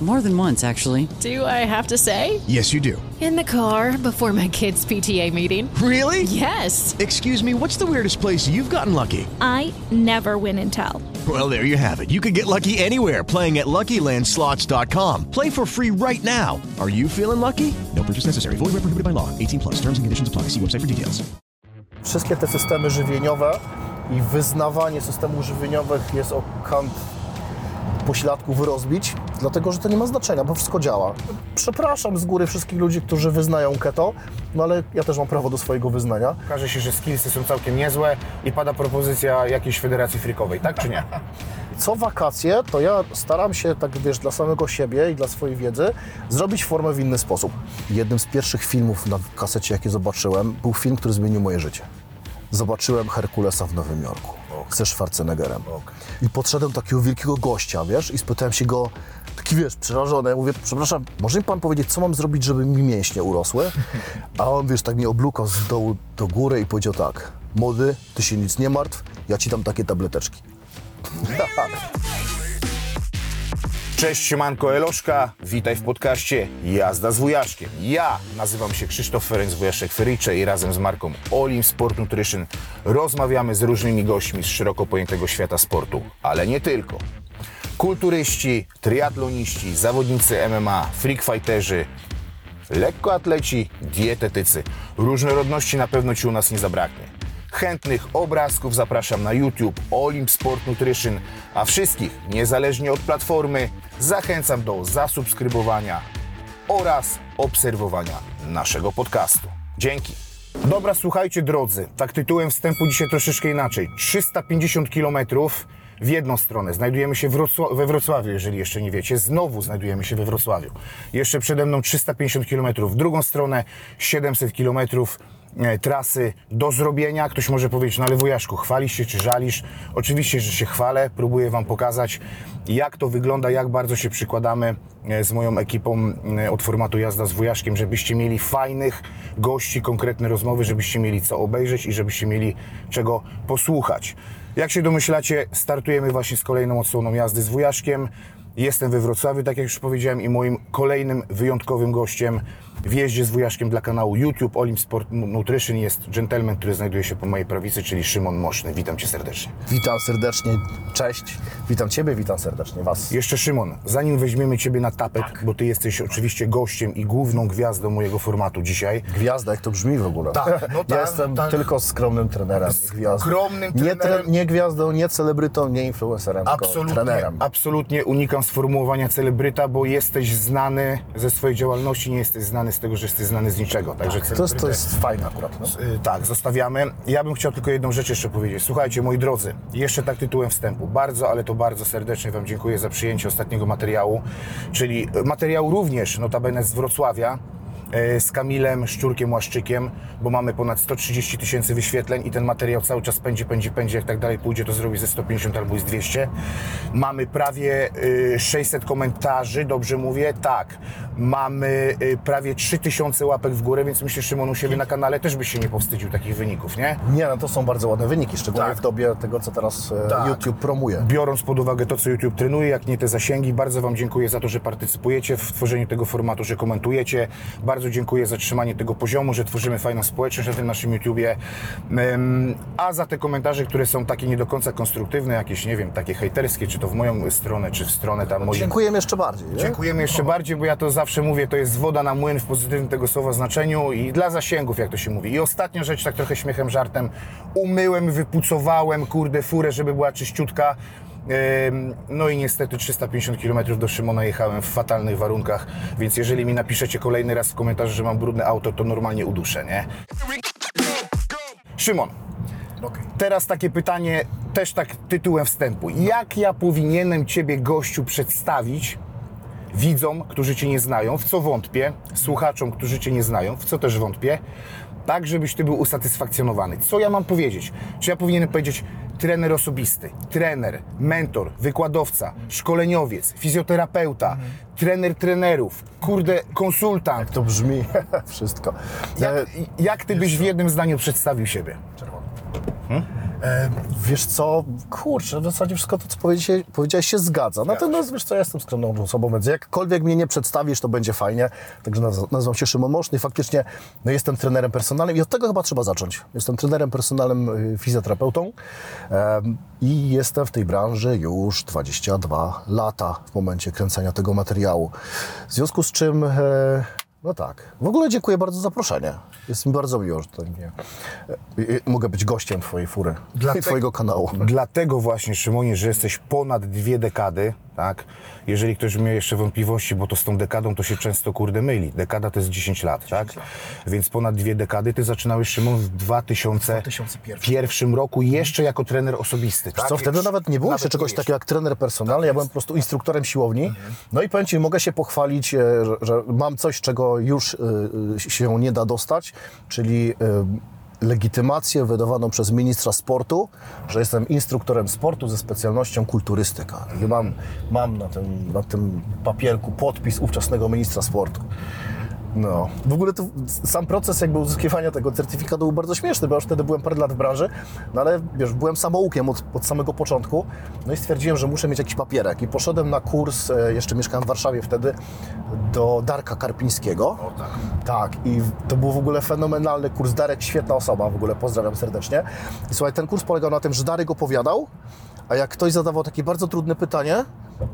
More than once, actually. Do I have to say? Yes, you do. In the car before my kids' PTA meeting. Really? Yes. Excuse me, what's the weirdest place you've gotten lucky? I never win and tell. Well, there you have it. You can get lucky anywhere playing at LuckyLandSlots.com. Play for free right now. Are you feeling lucky? No purchase necessary. Void where prohibited by law. 18 plus. Terms and conditions apply. See website for details. Wszystkie te systemy żywieniowe i wyznawanie systemów żywieniowych jest o kant pośladków rozbić, dlatego że to nie ma znaczenia, bo wszystko działa. Przepraszam z góry wszystkich ludzi, którzy wyznają keto, no ale ja też mam prawo do swojego wyznania. Okaże się, że skillsy są całkiem niezłe i pada propozycja jakiejś federacji frikowej, tak czy nie? Co wakacje, to ja staram się, tak wiesz, dla samego siebie i dla swojej wiedzy, zrobić formę w inny sposób. Jednym z pierwszych filmów na kasecie, jakie zobaczyłem, był film, który zmienił moje życie. Zobaczyłem Herkulesa w Nowym Jorku ze Schwarzeneggerem. I podszedłem takiego wielkiego gościa, wiesz, i spytałem się go, taki wiesz, przerażony, ja mówię, przepraszam, może mi pan powiedzieć, co mam zrobić, żeby mi mięśnie urosły? A on, wiesz, tak mnie oblukał z dołu do góry i powiedział tak, młody, ty się nic nie martw, ja ci dam takie tableteczki. Cześć, siemanko Eloszka, witaj w podcaście Jazda z Wujaszkiem. Ja nazywam się Krzysztof Ferenc Wujaszek-Ferycze i razem z marką Olim Sport Nutrition rozmawiamy z różnymi gośćmi z szeroko pojętego świata sportu, ale nie tylko. Kulturyści, triatloniści, zawodnicy MMA, freakfighterzy, lekkoatleci, dietetycy. Różnorodności na pewno Ci u nas nie zabraknie. Chętnych obrazków zapraszam na YouTube Olimp Sport Nutrition, a wszystkich, niezależnie od platformy, zachęcam do zasubskrybowania oraz obserwowania naszego podcastu. Dzięki. Dobra, słuchajcie drodzy, tak tytułem wstępu dzisiaj troszeczkę inaczej. 350 kilometrów w jedną stronę. Znajdujemy się Wrocław- we Wrocławiu, jeżeli jeszcze nie wiecie. Znowu znajdujemy się we Wrocławiu. Jeszcze przede mną 350 km w drugą stronę, 700 km e, trasy do zrobienia. Ktoś może powiedzieć, no ale wujaszku, chwalisz się czy żalisz? Oczywiście, że się chwalę. Próbuję Wam pokazać, jak to wygląda, jak bardzo się przykładamy e, z moją ekipą e, od formatu Jazda z wujaszkiem, żebyście mieli fajnych gości, konkretne rozmowy, żebyście mieli co obejrzeć i żebyście mieli czego posłuchać. Jak się domyślacie, startujemy właśnie z kolejną odsłoną jazdy z wujaszkiem. Jestem we Wrocławiu, tak jak już powiedziałem, i moim kolejnym wyjątkowym gościem w jeździe z wujaszkiem dla kanału YouTube Olimp Sport Nutrition jest gentleman, który znajduje się po mojej prawicy, czyli Szymon Moszny. Witam Cię serdecznie. Witam serdecznie, cześć. Witam Ciebie, witam serdecznie Was. Jeszcze Szymon, zanim weźmiemy Ciebie na tapet, bo Ty jesteś oczywiście gościem i główną gwiazdą mojego formatu dzisiaj. Gwiazda, jak to brzmi w ogóle. Tak, no ja tak, jestem tak. tylko skromnym trenerem, gwiazdą. Skromnym nie, trenerem. nie gwiazdą, nie celebrytą, nie influencerem, tylko Absolutnie, trenerem. absolutnie unikam sformułowania celebryta, bo jesteś znany ze swojej działalności, nie jesteś znany z tego, że jesteś znany z niczego. Także To jest, to celebrytę- jest fajne akurat. No. Y, Tak, zostawiamy. Ja bym chciał tylko jedną rzecz jeszcze powiedzieć. Słuchajcie, moi drodzy, jeszcze tak tytułem wstępu. Bardzo, ale to bardzo serdecznie Wam dziękuję za przyjęcie ostatniego materiału, czyli materiału również notabene z Wrocławia, z Kamilem Szczurkiem Łaszczykiem, bo mamy ponad 130 tysięcy wyświetleń i ten materiał cały czas pędzi, pędzi, pędzi. Jak tak dalej pójdzie, to zrobi ze 150 albo z 200. Mamy prawie y, 600 komentarzy, dobrze mówię? Tak. Mamy y, prawie 3000 łapek w górę, więc myślę, Szymon, u siebie na kanale też byś się nie powstydził takich wyników, nie? Nie, no to są bardzo ładne wyniki, szczególnie Tak. w dobie tego, co teraz e, Tak. YouTube promuje. Biorąc pod uwagę to, co YouTube trenuje, jak nie te zasięgi, bardzo Wam dziękuję za to, że partycypujecie w tworzeniu tego formatu, że komentujecie. Bardzo dziękuję za trzymanie tego poziomu, że tworzymy fajną społeczność na tym naszym YouTubie. A za te komentarze, które są takie nie do końca konstruktywne, jakieś, nie wiem, takie hejterskie, czy to w moją stronę, czy w stronę tam moich Dziękujemy jeszcze bardziej. Nie? Dziękujemy jeszcze bardziej, bo ja to zawsze mówię, to jest woda na młyn w pozytywnym tego słowa znaczeniu i dla zasięgów, jak to się mówi. I ostatnia rzecz, tak trochę śmiechem, żartem, umyłem, wypucowałem, kurde, furę, żeby była czyściutka. No i niestety 350 km do Szymona jechałem w fatalnych warunkach, więc jeżeli mi napiszecie kolejny raz w komentarzu, że mam brudne auto, to normalnie uduszę, nie? Szymon, Okej. teraz takie pytanie, też tak tytułem wstępu. Jak ja powinienem Ciebie, gościu, przedstawić widzom, którzy Cię nie znają, w co wątpię, słuchaczom, którzy Cię nie znają, w co też wątpię, tak, żebyś Ty był usatysfakcjonowany. Co ja mam powiedzieć? Czy ja powinienem powiedzieć trener osobisty, trener, mentor, wykładowca, szkoleniowiec, fizjoterapeuta, trener trenerów, kurde, konsultant. To brzmi wszystko. Jak, jak Ty byś w jednym zdaniu przedstawił siebie? E, Wiesz co, kurczę, w zasadzie wszystko to, co powiedziałeś, powiedziałeś się zgadza. Natomiast wiesz co, ja jestem skromną osobą, więc jakkolwiek mnie nie przedstawisz, to będzie fajnie. Także naz- nazywam się Szymon Moszny i faktycznie no, jestem trenerem personalnym i od tego chyba trzeba zacząć. Jestem trenerem personalnym, y, fizjoterapeutą i jestem w tej branży już 22 lata w momencie kręcenia tego materiału. W związku z czym... No tak. W ogóle dziękuję bardzo za zaproszenie. Jest mi bardzo miło, że tutaj mnie, e, e, mogę być gościem Twojej fury i Twojego kanału. Dlatego właśnie, Szymonie, że jesteś ponad dwie dekady, tak? Jeżeli ktoś miał jeszcze wątpliwości, bo to z tą dekadą to się często, kurde, myli. Dekada to jest 10 lat, tak? Więc ponad dwie dekady. Ty zaczynałeś, Szymon, w 2001 roku jeszcze jako trener osobisty, tak? Co wtedy nawet nie było jeszcze Nawet czegoś nie takiego jak trener personalny, ja byłem po prostu instruktorem siłowni. No i powiem Ci, mogę się pochwalić, e, że, mam coś, czego już e, e, się nie da dostać, czyli legitymację wydawaną przez ministra sportu, że jestem instruktorem sportu ze specjalnością kulturystyka. I mam, mam na, tym, na tym papierku podpis ówczesnego ministra sportu. No, w ogóle to sam proces jakby uzyskiwania tego certyfikatu był bardzo śmieszny, bo ja już wtedy byłem parę lat w branży, no ale wiesz, byłem samoukiem od, od samego początku, no i stwierdziłem, że muszę mieć jakiś papierek i poszedłem na kurs, e, jeszcze mieszkałem w Warszawie wtedy, do Darka Karpińskiego. O tak. Tak, i to był w ogóle fenomenalny kurs, Darek świetna osoba, w ogóle pozdrawiam serdecznie. I słuchaj, ten kurs polegał na tym, że Darek opowiadał, a jak ktoś zadawał takie bardzo trudne pytanie,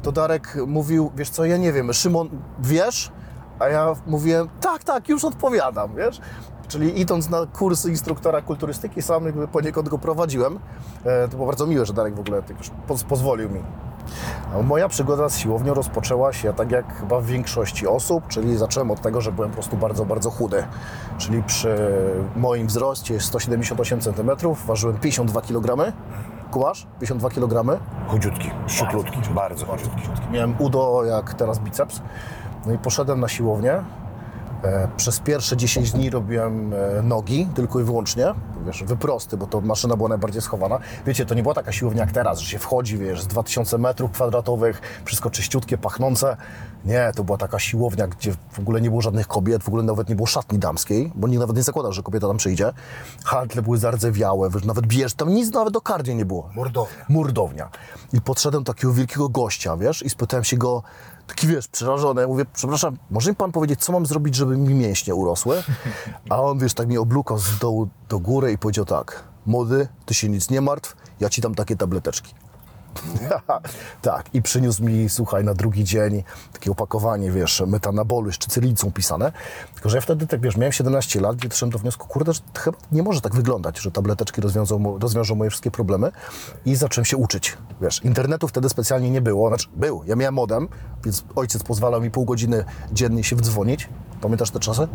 to Darek mówił, wiesz co, ja nie wiem, Szymon, wiesz? A ja mówiłem, tak, tak, już odpowiadam, wiesz? Czyli idąc na kurs instruktora kulturystyki, sam jakby poniekąd go prowadziłem. E, to było bardzo miłe, że Darek w ogóle tak już poz, pozwolił mi. A moja przygoda z siłownią rozpoczęła się tak jak chyba w większości osób, czyli zacząłem od tego, że byłem po prostu bardzo, bardzo chudy. Czyli przy moim wzroście 178 cm ważyłem 52 kg. Kumasz? 52 kg. Chudziutki, szczuplutki, bardzo chudziutki. Miałem udo jak teraz biceps. No i poszedłem na siłownię. E, Przez pierwsze 10 dni robiłem e, nogi tylko i wyłącznie, wiesz, wyprosty, bo to maszyna była najbardziej schowana. Wiecie, to nie była taka siłownia jak teraz, że się wchodzi, wiesz, z 2000 metrów kwadratowych, wszystko czyściutkie, pachnące. Nie, to była taka siłownia, gdzie w ogóle nie było żadnych kobiet, w ogóle nawet nie było szatni damskiej, bo nikt nawet nie zakładał, że kobieta tam przyjdzie. Handle były zardzewiałe, wiesz, nawet bierz, tam nic nawet do kardio nie było. Mordownia. Mordownia. I podszedłem do takiego wielkiego gościa, wiesz, i spytałem się go, taki wiesz, przerażony, mówię, przepraszam, może mi pan powiedzieć, co mam zrobić, żeby mi mięśnie urosły? A on, wiesz, tak mi oblukał z dołu do góry i powiedział tak, młody, ty się nic nie martw, ja ci dam takie tableteczki. tak, i przyniósł mi, słuchaj, na drugi dzień takie opakowanie, wiesz, metanabolu, jeszcze cyrylicą pisane. Tylko, że ja wtedy, tak wiesz, miałem 17 lat i doszedłem do wniosku, kurde, że to chyba nie może tak wyglądać, że tableteczki rozwiążą, rozwiążą moje wszystkie problemy. I zacząłem się uczyć, wiesz. Internetu wtedy specjalnie nie było, znaczy był, ja miałem modem, więc ojciec pozwalał mi pół godziny dziennie się wdzwonić. Pamiętasz te czasy?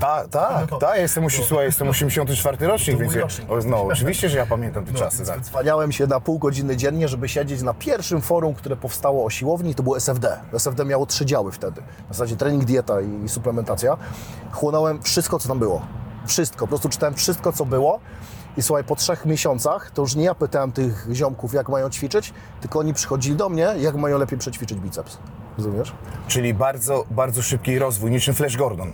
Tak, tak, tak. Ja jestem, osi- słuchaj, jestem 84 rocznik, więc ja, rocznik. o, no, oczywiście, że ja pamiętam te czasy. Tak. Dzwaniałem się na pół godziny dziennie, żeby siedzieć na pierwszym forum, które powstało o siłowni, to było SFD. SFD miało trzy działy wtedy. W zasadzie trening, dieta i suplementacja. Chłonąłem wszystko, co tam było. Wszystko, po prostu czytałem wszystko, co było. I słuchaj, po trzech miesiącach to już nie ja pytałem tych ziomków, jak mają ćwiczyć, tylko oni przychodzili do mnie, jak mają lepiej przećwiczyć biceps. Rozumiesz? Czyli bardzo, bardzo szybki rozwój, niczym Flash Gordon.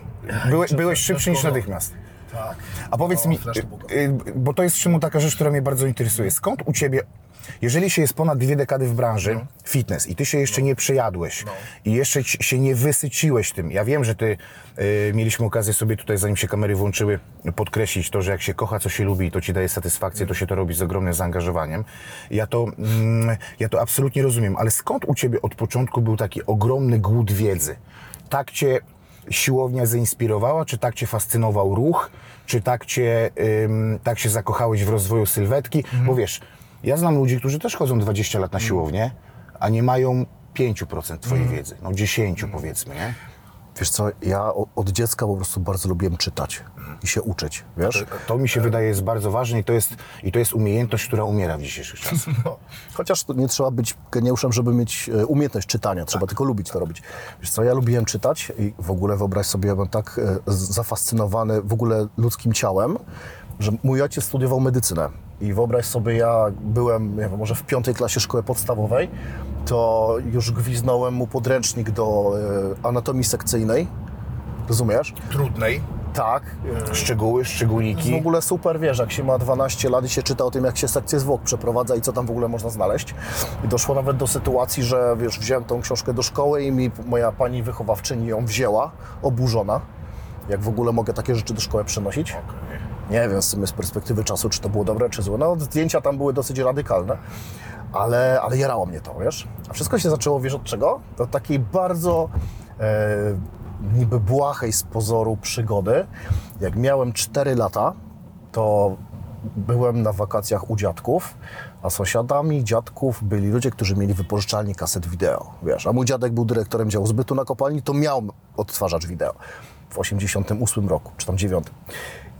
Byłe, byłeś szybszy niż natychmiast. Tak. A powiedz mi, to był y, y, bo to jest Szymon taka rzecz, która mnie bardzo interesuje. Skąd u Ciebie, jeżeli się jest ponad dwie dekady w branży, No. fitness, i Ty się jeszcze nie przejadłeś, i jeszcze się nie wysyciłeś tym. Ja wiem, że Ty, y, mieliśmy okazję sobie tutaj, zanim się kamery włączyły, podkreślić to, że jak się kocha, co się lubi i to Ci daje satysfakcję, to się to robi z ogromnym zaangażowaniem. Ja to, mm, ja to absolutnie rozumiem, ale skąd u Ciebie od początku był taki ogromny głód wiedzy? Tak Cię siłownia zainspirowała? Czy tak Cię fascynował ruch? Czy tak Cię, ym, tak się zakochałeś w rozwoju sylwetki? Bo wiesz, ja znam ludzi, którzy też chodzą 20 lat na siłownię, a nie mają 5% Twojej wiedzy, no 10 powiedzmy, nie? Wiesz co, ja od dziecka po prostu bardzo lubiłem czytać i się uczyć, wiesz? To mi się wydaje jest bardzo ważne i to jest, i to jest umiejętność, która umiera w dzisiejszych czasach. Chociaż to nie trzeba być geniuszem, żeby mieć e, umiejętność czytania, trzeba tylko lubić to robić. Wiesz co, ja lubiłem czytać i w ogóle wyobraź sobie, ja byłem tak e, zafascynowany w ogóle ludzkim ciałem, że mój ojciec studiował medycynę. I wyobraź sobie, ja byłem, nie wiem, może w piątej klasie szkoły podstawowej, to już gwiznąłem mu podręcznik do e, anatomii sekcyjnej. Rozumiesz? Trudnej. Tak. e, Szczegóły, szczególniki. w ogóle super, wiesz, jak się ma 12 lat i się czyta o tym, jak się sekcję zwłok przeprowadza i co tam w ogóle można znaleźć. I doszło nawet do sytuacji, że wiesz, wziąłem tą książkę do szkoły i mi moja pani wychowawczyni ją wzięła, oburzona. Jak w ogóle mogę takie rzeczy do szkoły przenosić? Nie wiem, tym z perspektywy czasu, czy to było dobre, czy złe. No, zdjęcia tam były dosyć radykalne, ale, ale jarało mnie to, wiesz? A wszystko się zaczęło, wiesz od czego? Od takiej bardzo e, niby błahej z pozoru przygody. Jak miałem 4 lata, to byłem na wakacjach u dziadków, a sąsiadami dziadków byli ludzie, którzy mieli wypożyczalnię kaset wideo, wiesz. A mój dziadek był dyrektorem działu zbytu na kopalni, to miał odtwarzacz wideo w 88 roku, czy tam 9.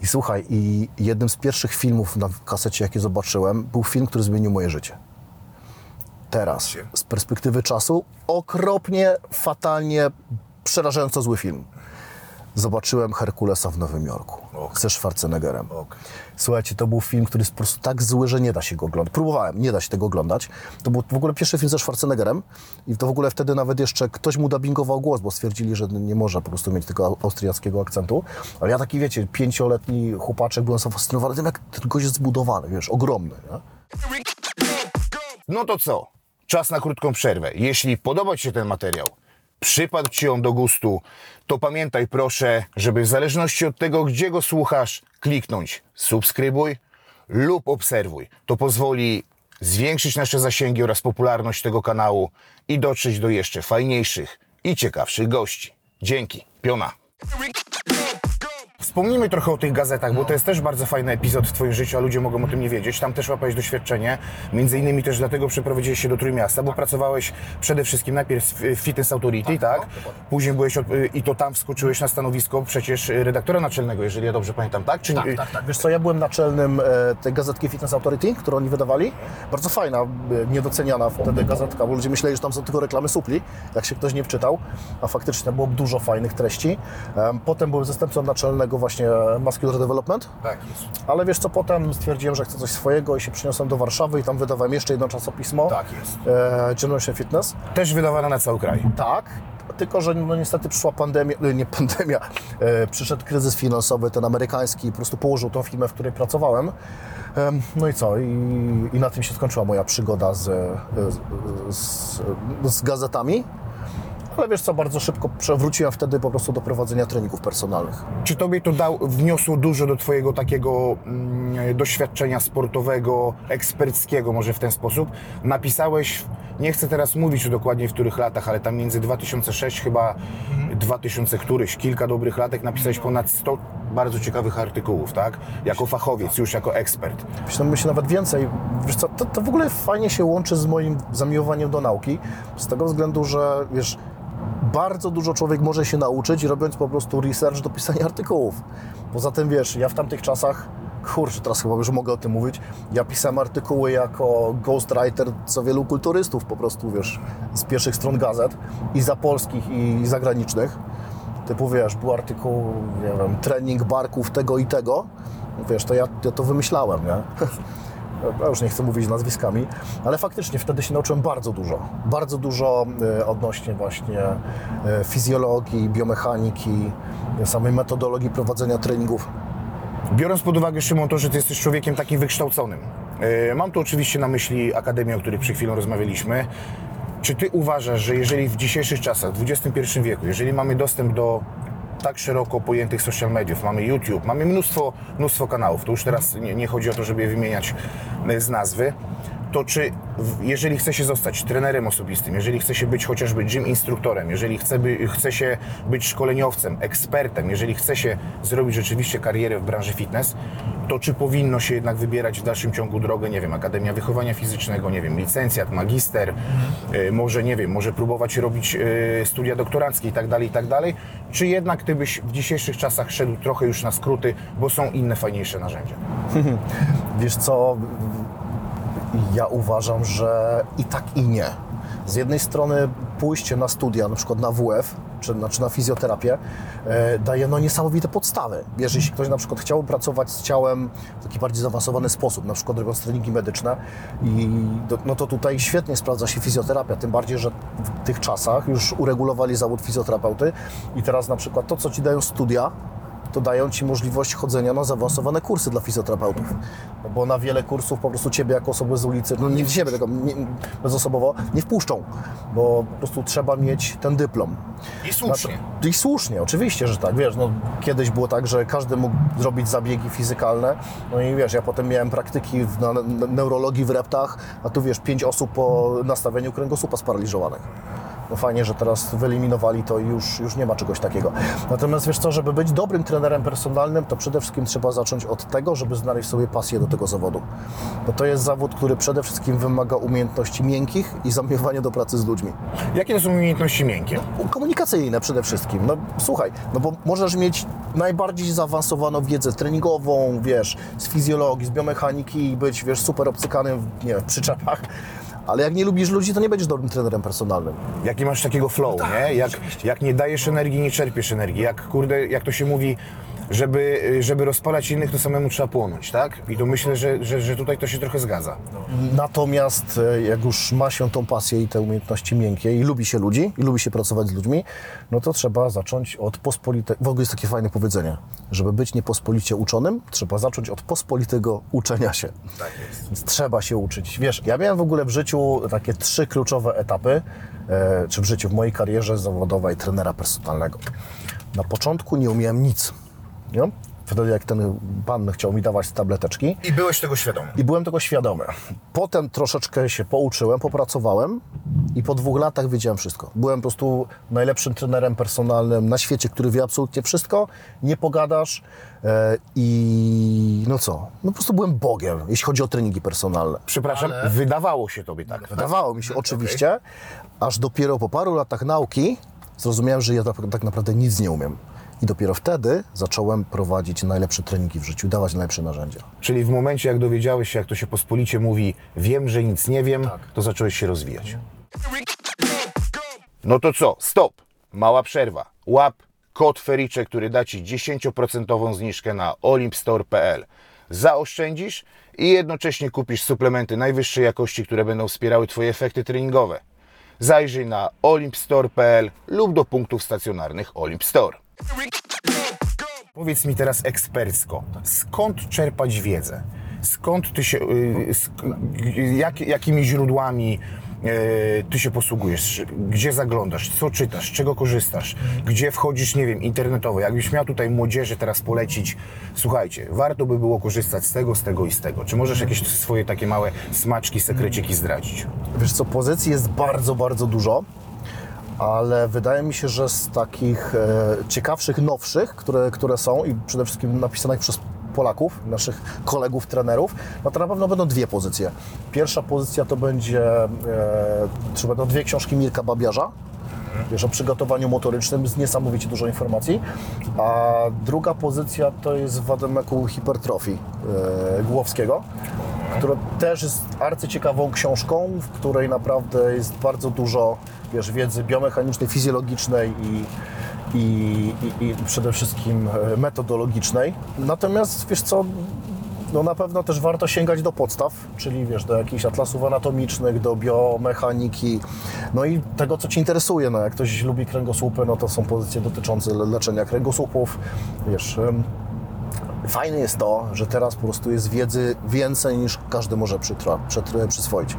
I słuchaj, i jednym z pierwszych filmów na kasecie, jakie zobaczyłem, był film, który zmienił moje życie. Teraz, z perspektywy czasu, okropnie, fatalnie, przerażająco zły film. Zobaczyłem Herkulesa w Nowym Jorku ze Schwarzeneggerem. Słuchajcie, to był film, który jest po prostu tak zły, że nie da się go oglądać. Próbowałem, nie da się tego oglądać. To był w ogóle pierwszy film ze Schwarzeneggerem i to w ogóle wtedy nawet jeszcze ktoś mu dubbingował głos, bo stwierdzili, że nie może po prostu mieć tego au- austriackiego akcentu. Ale ja taki, wiecie, pięcioletni chłopaczek byłem zafascynowany tym, jak ten gość jest zbudowany, wiesz, ogromny. Nie? No to co? Czas na krótką przerwę. Jeśli podoba Ci się ten materiał, przypadł Ci on do gustu, to pamiętaj proszę, żeby w zależności od tego, gdzie go słuchasz, kliknąć subskrybuj lub obserwuj. To pozwoli zwiększyć nasze zasięgi oraz popularność tego kanału i dotrzeć do jeszcze fajniejszych i ciekawszych gości. Dzięki. Piona. Wspomnijmy trochę o tych gazetach, bo to jest też bardzo fajny epizod w Twoim życiu, a ludzie mogą o tym nie wiedzieć. Tam też łapałeś doświadczenie. Między innymi też dlatego przeprowadziłeś się do Trójmiasta, bo pracowałeś przede wszystkim najpierw w Fitness Authority, tak? Później byłeś od, i to tam wskoczyłeś na stanowisko przecież redaktora naczelnego, jeżeli ja dobrze pamiętam, tak? Czy, Tak, tak, tak. Wiesz co, ja byłem naczelnym e, tej gazetki Fitness Authority, którą oni wydawali. Bardzo fajna, e, niedoceniana wtedy gazetka, bo ludzie myśleli, że tam są tylko reklamy supli, jak się ktoś nie wczytał, a faktycznie było dużo fajnych treści. Em, Potem byłem zastępcą naczelnego właśnie Muscular Development, Tak jest. ale wiesz co, potem stwierdziłem, że chcę coś swojego i się przeniosłem do Warszawy i tam wydawałem jeszcze jedno czasopismo. Tak jest. E, Generation Fitness. Też wydawana na cały kraj. Tak, tylko że no niestety przyszła pandemia, e, nie pandemia, e, przyszedł kryzys finansowy, ten amerykański, po prostu położył tą firmę, w której pracowałem. Em, No i co? I, i na tym się skończyła moja przygoda z, z, z, z gazetami. Ale wiesz co, bardzo szybko przewróciłem wtedy po prostu do prowadzenia treningów personalnych. Czy tobie to dał, wniosło dużo do twojego takiego mm, doświadczenia sportowego, eksperckiego może w ten sposób? Napisałeś, nie chcę teraz mówić dokładnie w których latach, ale tam między 2006 chyba 2000 któryś, kilka dobrych latek napisałeś ponad 100 bardzo ciekawych artykułów, tak? Jako fachowiec, już jako ekspert. Myślę, myślę nawet więcej. Wiesz co, to, to w ogóle fajnie się łączy z moim zamiłowaniem do nauki, z tego względu, że wiesz, bardzo dużo człowiek może się nauczyć, robiąc po prostu research do pisania artykułów. Poza tym, wiesz, ja w tamtych czasach, kurczę, teraz chyba już mogę o tym mówić, ja pisałem artykuły jako ghostwriter co wielu kulturystów po prostu, wiesz, z pierwszych stron gazet i za polskich i zagranicznych. Typu, wiesz, był artykuł, nie wiem, trening barków tego i tego. Wiesz, to ja, ja to wymyślałem, nie? Ja już nie chcę mówić nazwiskami, ale faktycznie wtedy się nauczyłem bardzo dużo. Bardzo dużo e, odnośnie właśnie e, fizjologii, biomechaniki, samej metodologii prowadzenia treningów. Biorąc pod uwagę, Szymon, to, że ty jesteś człowiekiem takim wykształconym. e, Mam tu oczywiście na myśli Akademię, o której przed chwilą rozmawialiśmy. Czy ty uważasz, że jeżeli w dzisiejszych czasach, w XXI wieku, jeżeli mamy dostęp do tak szeroko pojętych social mediów, mamy YouTube, mamy mnóstwo, mnóstwo kanałów, to już teraz nie, nie chodzi o to, żeby je wymieniać e, z nazwy, to czy jeżeli chce się zostać trenerem osobistym, jeżeli chce się być chociażby gym instruktorem, jeżeli chce, by, chce się być szkoleniowcem, ekspertem, jeżeli chce się zrobić rzeczywiście karierę w branży fitness, to czy powinno się jednak wybierać w dalszym ciągu drogę, nie wiem, Akademia Wychowania Fizycznego, nie wiem, licencjat, magister, y, może, nie wiem, może próbować robić y, studia doktoranckie i tak dalej, i tak dalej, czy jednak ty byś w dzisiejszych czasach szedł trochę już na skróty, bo są inne, fajniejsze narzędzia? Wiesz co, ja uważam, że i tak i nie. Z jednej strony pójście na studia, na przykład na WF, czy, znaczy na fizjoterapię, e, daje no niesamowite podstawy. Jeśli ktoś na przykład chciałby pracować z ciałem w taki bardziej zaawansowany sposób, na przykład robiąc treningi medyczne, i no to tutaj świetnie sprawdza się fizjoterapia, tym bardziej, że w tych czasach już uregulowali zawód fizjoterapeuty i teraz na przykład to, co Ci dają studia, to dają Ci możliwość chodzenia na zaawansowane kursy dla fizjoterapeutów. No bo na wiele kursów po prostu Ciebie jako osobę z ulicy, no nie Ciebie tego nie, bezosobowo, nie wpuszczą, bo po prostu trzeba mieć ten dyplom. I słusznie. I słusznie, oczywiście, że tak. Wiesz, no, kiedyś było tak, że każdy mógł zrobić zabiegi fizykalne. No i wiesz, ja potem miałem praktyki w, na, na neurologii w reptach, a tu wiesz, pięć osób po nastawieniu kręgosłupa sparaliżowanych. No fajnie, że teraz wyeliminowali to i już, już nie ma czegoś takiego. Natomiast wiesz co, żeby być dobrym trenerem personalnym, to przede wszystkim trzeba zacząć od tego, żeby znaleźć sobie pasję do tego zawodu. Bo to jest zawód, który przede wszystkim wymaga umiejętności miękkich i zamiłowania do pracy z ludźmi Jakie to są umiejętności miękkie? komunikacyjne przede wszystkim. No słuchaj, no bo możesz mieć najbardziej zaawansowaną wiedzę treningową, wiesz, z fizjologii, z biomechaniki i być, wiesz, super obcykanym nie wiem, w przyczepach, ale jak nie lubisz ludzi, to nie będziesz dobrym trenerem personalnym. Jaki masz takiego flow, nie? Jak, jak nie dajesz energii, nie czerpiesz energii. Jak, kurde, jak to się mówi, żeby, żeby rozpalać innych, to samemu trzeba płonąć, tak? I to myślę, że, że, że tutaj to się trochę zgadza. Natomiast e, jak już ma się tą pasję i te umiejętności miękkie i lubi się ludzi, i lubi się pracować z ludźmi, no to trzeba zacząć od pospolitego, w ogóle jest takie fajne powiedzenie, żeby być niepospolicie uczonym, trzeba zacząć od pospolitego uczenia się. Tak jest. Więc trzeba się uczyć. Wiesz, ja miałem w ogóle w życiu takie trzy kluczowe etapy, e, czy w życiu, w mojej karierze zawodowej trenera personalnego. Na początku nie umiałem nic. Nie? Wtedy jak ten pan chciał mi dawać tableteczki, I byłeś tego świadomy. i byłem tego świadomy. Potem troszeczkę się pouczyłem, popracowałem i po dwóch latach wiedziałem wszystko. Byłem po prostu najlepszym trenerem personalnym na świecie, który wie absolutnie wszystko, nie pogadasz e, i no co, no po prostu byłem Bogiem, jeśli chodzi o treningi personalne. Przepraszam, wydawało się tobie tak. Wydawało mi się oczywiście, aż dopiero po paru latach nauki zrozumiałem, że ja tak, tak naprawdę nic nie umiem. I dopiero wtedy zacząłem prowadzić najlepsze treningi w życiu, dawać najlepsze narzędzia. Czyli w momencie, jak dowiedziałeś się, jak to się pospolicie mówi, wiem, że nic nie wiem, to zacząłeś się rozwijać. No to co? Stop! Mała przerwa. Łap kod Fericze, który da Ci 10% zniżkę na olympstore.pl. Zaoszczędzisz i jednocześnie kupisz suplementy najwyższej jakości, które będą wspierały Twoje efekty treningowe. Zajrzyj na olympstore.pl lub do punktów stacjonarnych Olymp Store. Powiedz mi teraz ekspercko, skąd czerpać wiedzę? Skąd ty się, y, jak, jakimi źródłami y, ty się posługujesz? Gdzie zaglądasz? Co czytasz? Czego korzystasz? Gdzie wchodzisz, nie wiem, internetowo? Jakbyś miał tutaj młodzieży teraz polecić, słuchajcie, warto by było korzystać z tego, z tego i z tego. Czy możesz jakieś swoje takie małe smaczki, sekreciki zdradzić? Wiesz co, pozycji jest bardzo, bardzo dużo, ale wydaje mi się, że z takich e, ciekawszych, nowszych, które, które są i przede wszystkim napisanych przez Polaków, naszych kolegów, trenerów, no to na pewno będą dwie pozycje. Pierwsza pozycja to będzie, e, to będą dwie książki Mirka Babiarza, wiesz, o przygotowaniu motorycznym z niesamowicie dużo informacji, a druga pozycja to jest wademeku hipertrofii e, Głowskiego, która też jest arcyciekawą książką, w której naprawdę jest bardzo dużo wiesz, wiedzy biomechanicznej, fizjologicznej i, i, i, i przede wszystkim e, metodologicznej. Natomiast wiesz co, no na pewno też warto sięgać do podstaw, czyli wiesz, do jakichś atlasów anatomicznych, do biomechaniki, no i tego, co Ci interesuje. No jak ktoś lubi kręgosłupy, no to są pozycje dotyczące le- leczenia kręgosłupów, wiesz... Fajne jest to, że teraz po prostu jest wiedzy więcej niż każdy może przytra, przytr, przyswoić.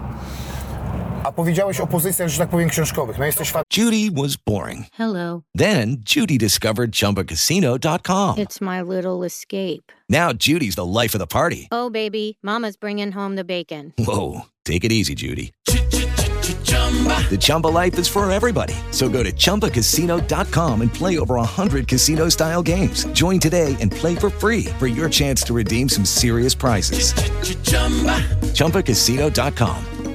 A powiedziałeś o pozycjach, że tak powiem, książkowych. No jesteś fan Judy was boring. Hello. Then Judy discovered ChumbaCasino.com. It's my little escape. Now Judy's the life of the party. Oh, baby, Mama's bringing home the bacon. Whoa, take it easy, Judy. The Chumba life is for everybody. So go to ChumbaCasino.com and play over 100 casino style games. Join today and play for free for your chance to redeem some serious prizes. ChumbaCasino.com.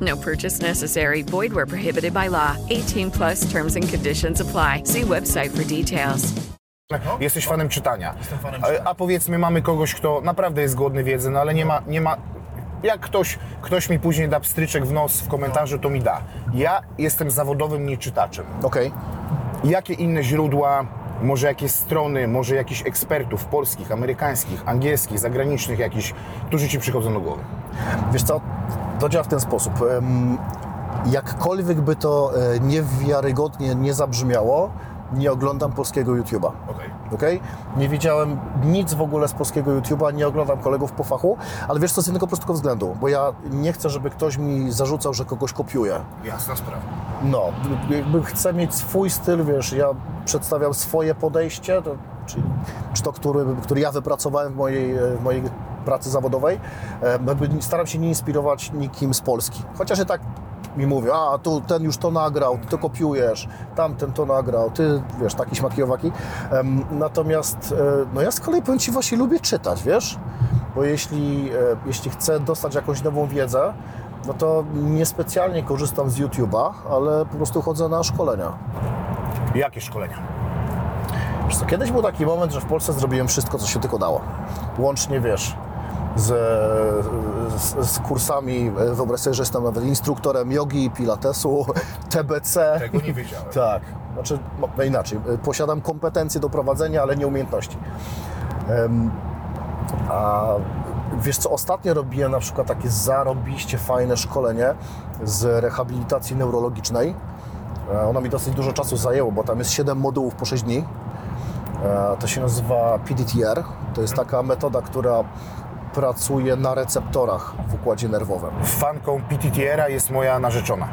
No purchase necessary. Void where prohibited by law. 18 plus terms and conditions apply. See website for details. Jesteś fanem czytania. A, a powiedzmy, mamy kogoś, kto naprawdę jest głodny wiedzy, no ale nie ma, nie ma. Jak ktoś, ktoś mi później da pstryczek w nos w komentarzu, to mi da. Ja jestem zawodowym nieczytaczem. Okej. Jakie inne źródła, może jakieś strony, może jakichś ekspertów polskich, amerykańskich, angielskich, zagranicznych jakichś, którzy ci przychodzą do głowy? Wiesz co, to działa w ten sposób. Jakkolwiek by to e, niewiarygodnie nie zabrzmiało, nie oglądam polskiego YouTube'a. Okej. Okej? Nie widziałem nic w ogóle z polskiego YouTube'a, nie oglądam kolegów po fachu, ale wiesz co, z jednego prostego względu, bo ja nie chcę, żeby ktoś mi zarzucał, że kogoś kopiuję. Jasna sprawa. No, jakby chcę mieć swój styl, wiesz, ja przedstawiam swoje podejście, to, czyli, czy to, który, który ja wypracowałem w mojej, w mojej pracy zawodowej. E, staram się nie inspirować nikim z Polski. Chociaż i tak mi mówią, a tu ten już to nagrał, ty to kopiujesz, tamten to nagrał, ty, wiesz, taki śmaki owaki. Em, Natomiast, e, no ja z kolei powiem Ci właśnie lubię czytać, wiesz? Bo jeśli, e, jeśli chcę dostać jakąś nową wiedzę, no to niespecjalnie korzystam z YouTube'a, ale po prostu chodzę na szkolenia. Jakie szkolenia? Wiesz co, kiedyś był taki moment, że w Polsce zrobiłem wszystko, co się tylko dało. Łącznie, wiesz, z, z, z kursami, e, wyobraź sobie, że jestem nawet instruktorem jogi, pilatesu, TBC. Tego nie wiedziałem. Tak, znaczy, no inaczej, e, posiadam kompetencje do prowadzenia, ale nie umiejętności. Em, a wiesz co, ostatnio robiłem na przykład takie zarobiście fajne szkolenie z rehabilitacji neurologicznej. E, Ono mi dosyć dużo czasu zajęło, bo tam jest 7 modułów po 6 dni. E, To się nazywa PDTR. To jest taka metoda, która pracuje na receptorach w układzie nerwowym. Fanką PTTR-a jest moja narzeczona.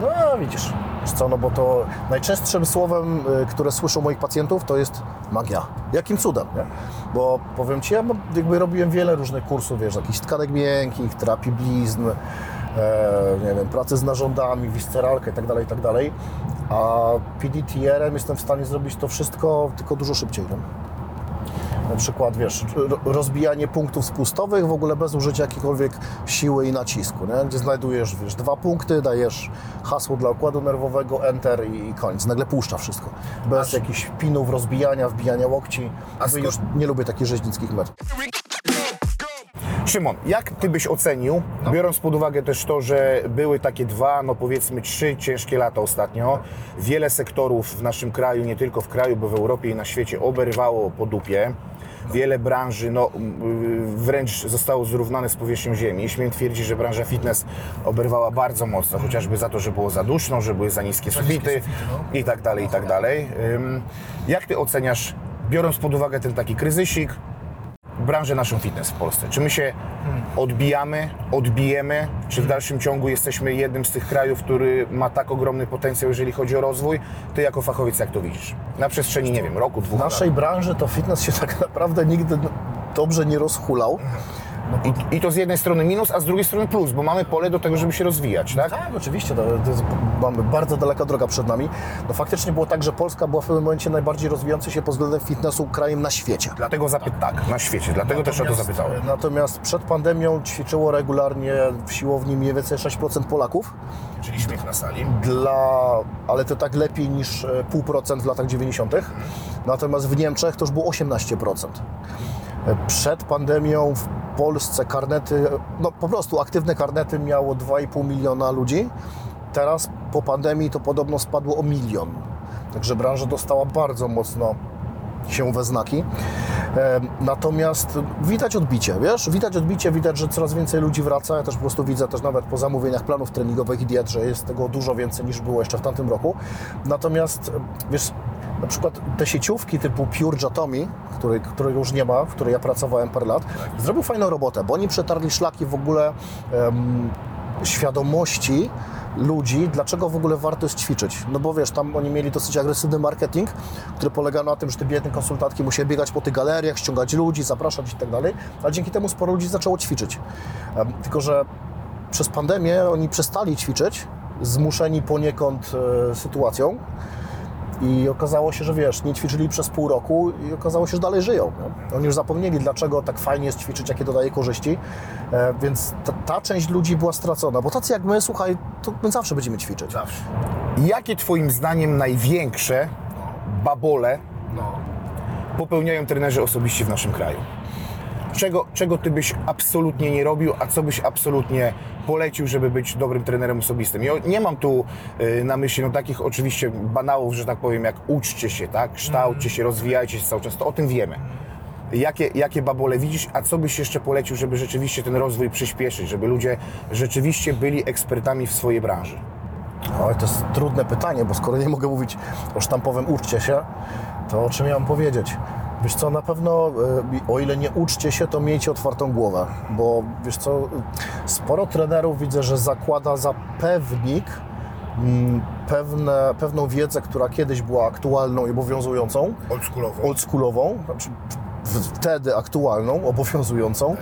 No widzisz, wiesz co, no bo to najczęstszym słowem, y, które słyszą moich pacjentów, to jest magia. Jakim cudem, nie? Bo powiem Ci, ja jakby robiłem wiele różnych kursów, wiesz, jakichś tkanek miękkich, terapii blizn, nie wiem, pracy z narządami, visceralkę itd., itd., a PDTR-em jestem w stanie zrobić to wszystko tylko dużo szybciej, nie? Na przykład, wiesz, ro- rozbijanie punktów spustowych w ogóle bez użycia jakiejkolwiek siły i nacisku, nie? gdzie znajdujesz, wiesz, dwa punkty, dajesz hasło dla układu nerwowego, enter i, i koniec. Nagle puszcza wszystko. Bez jakichś pinów, rozbijania, wbijania łokci. A już nie lubię takich rzeźnickich metod. Szymon, jak Ty byś ocenił, biorąc pod uwagę też to, że były takie dwa, no powiedzmy trzy ciężkie lata ostatnio, wiele sektorów w naszym kraju, nie tylko w kraju, bo w Europie i na świecie oberwało po dupie, wiele branży no, y, wręcz zostało zrównane z powierzchnią ziemi. Śmiem twierdzić, że branża fitness oberwała bardzo mocno, chociażby za to, że było za duszno, że były za niskie sufity i tak dalej, i tak dalej. Jak Ty oceniasz, biorąc pod uwagę ten taki kryzysik, branżę naszą fitness w Polsce? Czy my się odbijamy, odbijemy? Czy w dalszym ciągu jesteśmy jednym z tych krajów, który ma tak ogromny potencjał, jeżeli chodzi o rozwój? Ty jako fachowiec jak to widzisz? Na przestrzeni, nie wiem, roku, W dwóch naszej branży to fitness się tak naprawdę nigdy dobrze nie rozhulał. Lat. I, I to z jednej strony minus, a z drugiej strony plus, bo mamy pole do tego, żeby się rozwijać, tak? Tak, oczywiście, to, to jest, mamy bardzo daleka droga przed nami. No faktycznie było tak, że Polska była w pewnym momencie najbardziej rozwijający się pod względem fitnessu krajem na świecie. Dlatego zapyt tak, na świecie, dlatego też o to zapytałem. Natomiast przed pandemią ćwiczyło regularnie w siłowni mniej więcej 6% Polaków, Czyli śmiech na sali. dla, ale to tak lepiej niż e, 0,5% w latach 90. Natomiast w Niemczech to już było 18%. Przed pandemią w Polsce karnety, no po prostu aktywne karnety miało 2,5 miliona ludzi. Teraz po pandemii to podobno spadło o milion. Także branża dostała bardzo mocno się we znaki. E, Natomiast widać odbicie, wiesz, widać odbicie, widać, że coraz więcej ludzi wraca. Ja też po prostu widzę też nawet po zamówieniach planów treningowych i diet, że jest tego dużo więcej niż było jeszcze w tamtym roku. Natomiast wiesz, na przykład te sieciówki typu Pure Jatomi, który, którego już nie ma, w której ja pracowałem parę lat, zrobił fajną robotę, bo oni przetarli szlaki w ogóle em, świadomości ludzi, dlaczego w ogóle warto jest ćwiczyć. No bo wiesz, tam oni mieli dosyć agresywny marketing, który polegał na tym, że te biedne konsultantki musiały biegać po tych galeriach, ściągać ludzi, zapraszać i tak dalej, a dzięki temu sporo ludzi zaczęło ćwiczyć. Em, Tylko, że przez pandemię oni przestali ćwiczyć, zmuszeni poniekąd e, sytuacją, i okazało się, że wiesz, nie ćwiczyli przez pół roku i okazało się, że dalej żyją. Nie? Oni już zapomnieli, dlaczego tak fajnie jest ćwiczyć, jakie to daje korzyści, e, więc ta, ta część ludzi była stracona, bo tacy jak my, słuchaj, to my zawsze będziemy ćwiczyć. Zawsze. Jakie Twoim zdaniem największe babole popełniają trenerzy osobiście w naszym kraju? Czego, czego Ty byś absolutnie nie robił, a co byś absolutnie polecił, żeby być dobrym trenerem osobistym? Ja nie mam tu y, na myśli no, takich oczywiście banałów, że tak powiem, jak uczcie się, tak? kształćcie się, rozwijajcie się cały czas, to o tym wiemy. Jakie, jakie babole widzisz, a co byś jeszcze polecił, żeby rzeczywiście ten rozwój przyspieszyć, żeby ludzie rzeczywiście byli ekspertami w swojej branży? Ale to jest trudne pytanie, bo skoro nie mogę mówić o sztampowym uczcie się, to o czym ja mam powiedzieć? Wiesz co, na pewno e, o ile nie uczcie się, to miejcie otwartą głowę, bo wiesz co, sporo trenerów widzę, że zakłada za pewnik mm, pewne, pewną wiedzę, która kiedyś była aktualną i obowiązującą, Oldschoolową. oldschoolową, znaczy wtedy aktualną, obowiązującą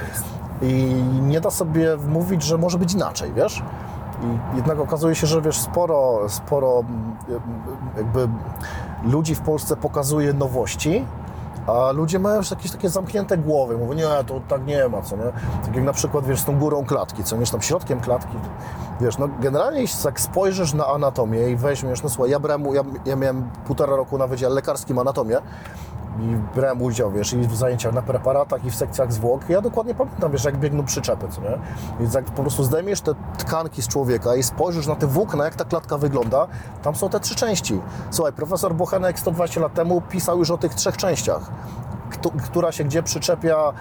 i nie da sobie wmówić, że może być inaczej, wiesz? I jednak okazuje się, że wiesz, sporo, sporo mm, jakby ludzi w Polsce pokazuje nowości, a ludzie mają już jakieś takie zamknięte głowy, mówią, nie, to tak nie ma, co nie? Tak jak na przykład, wiesz, z tą górą klatki, co nie, tam środkiem klatki, wiesz, no generalnie jeśli jak spojrzysz na anatomię i weźmiesz, no słuchaj, ja brałem, ja, ja miałem półtora roku na Wydziale Lekarskim anatomię, i brałem udział, wiesz, i w zajęciach na preparatach, i w sekcjach zwłok. Ja dokładnie pamiętam, wiesz, jak biegną przyczepy, co nie? Więc jak po prostu zdejmiesz te tkanki z człowieka i spojrzysz na te włókna, jak ta klatka wygląda, tam są te trzy części. Słuchaj, profesor Bochenek 120 lat temu pisał już o tych trzech częściach. Kto, która się gdzie przyczepia,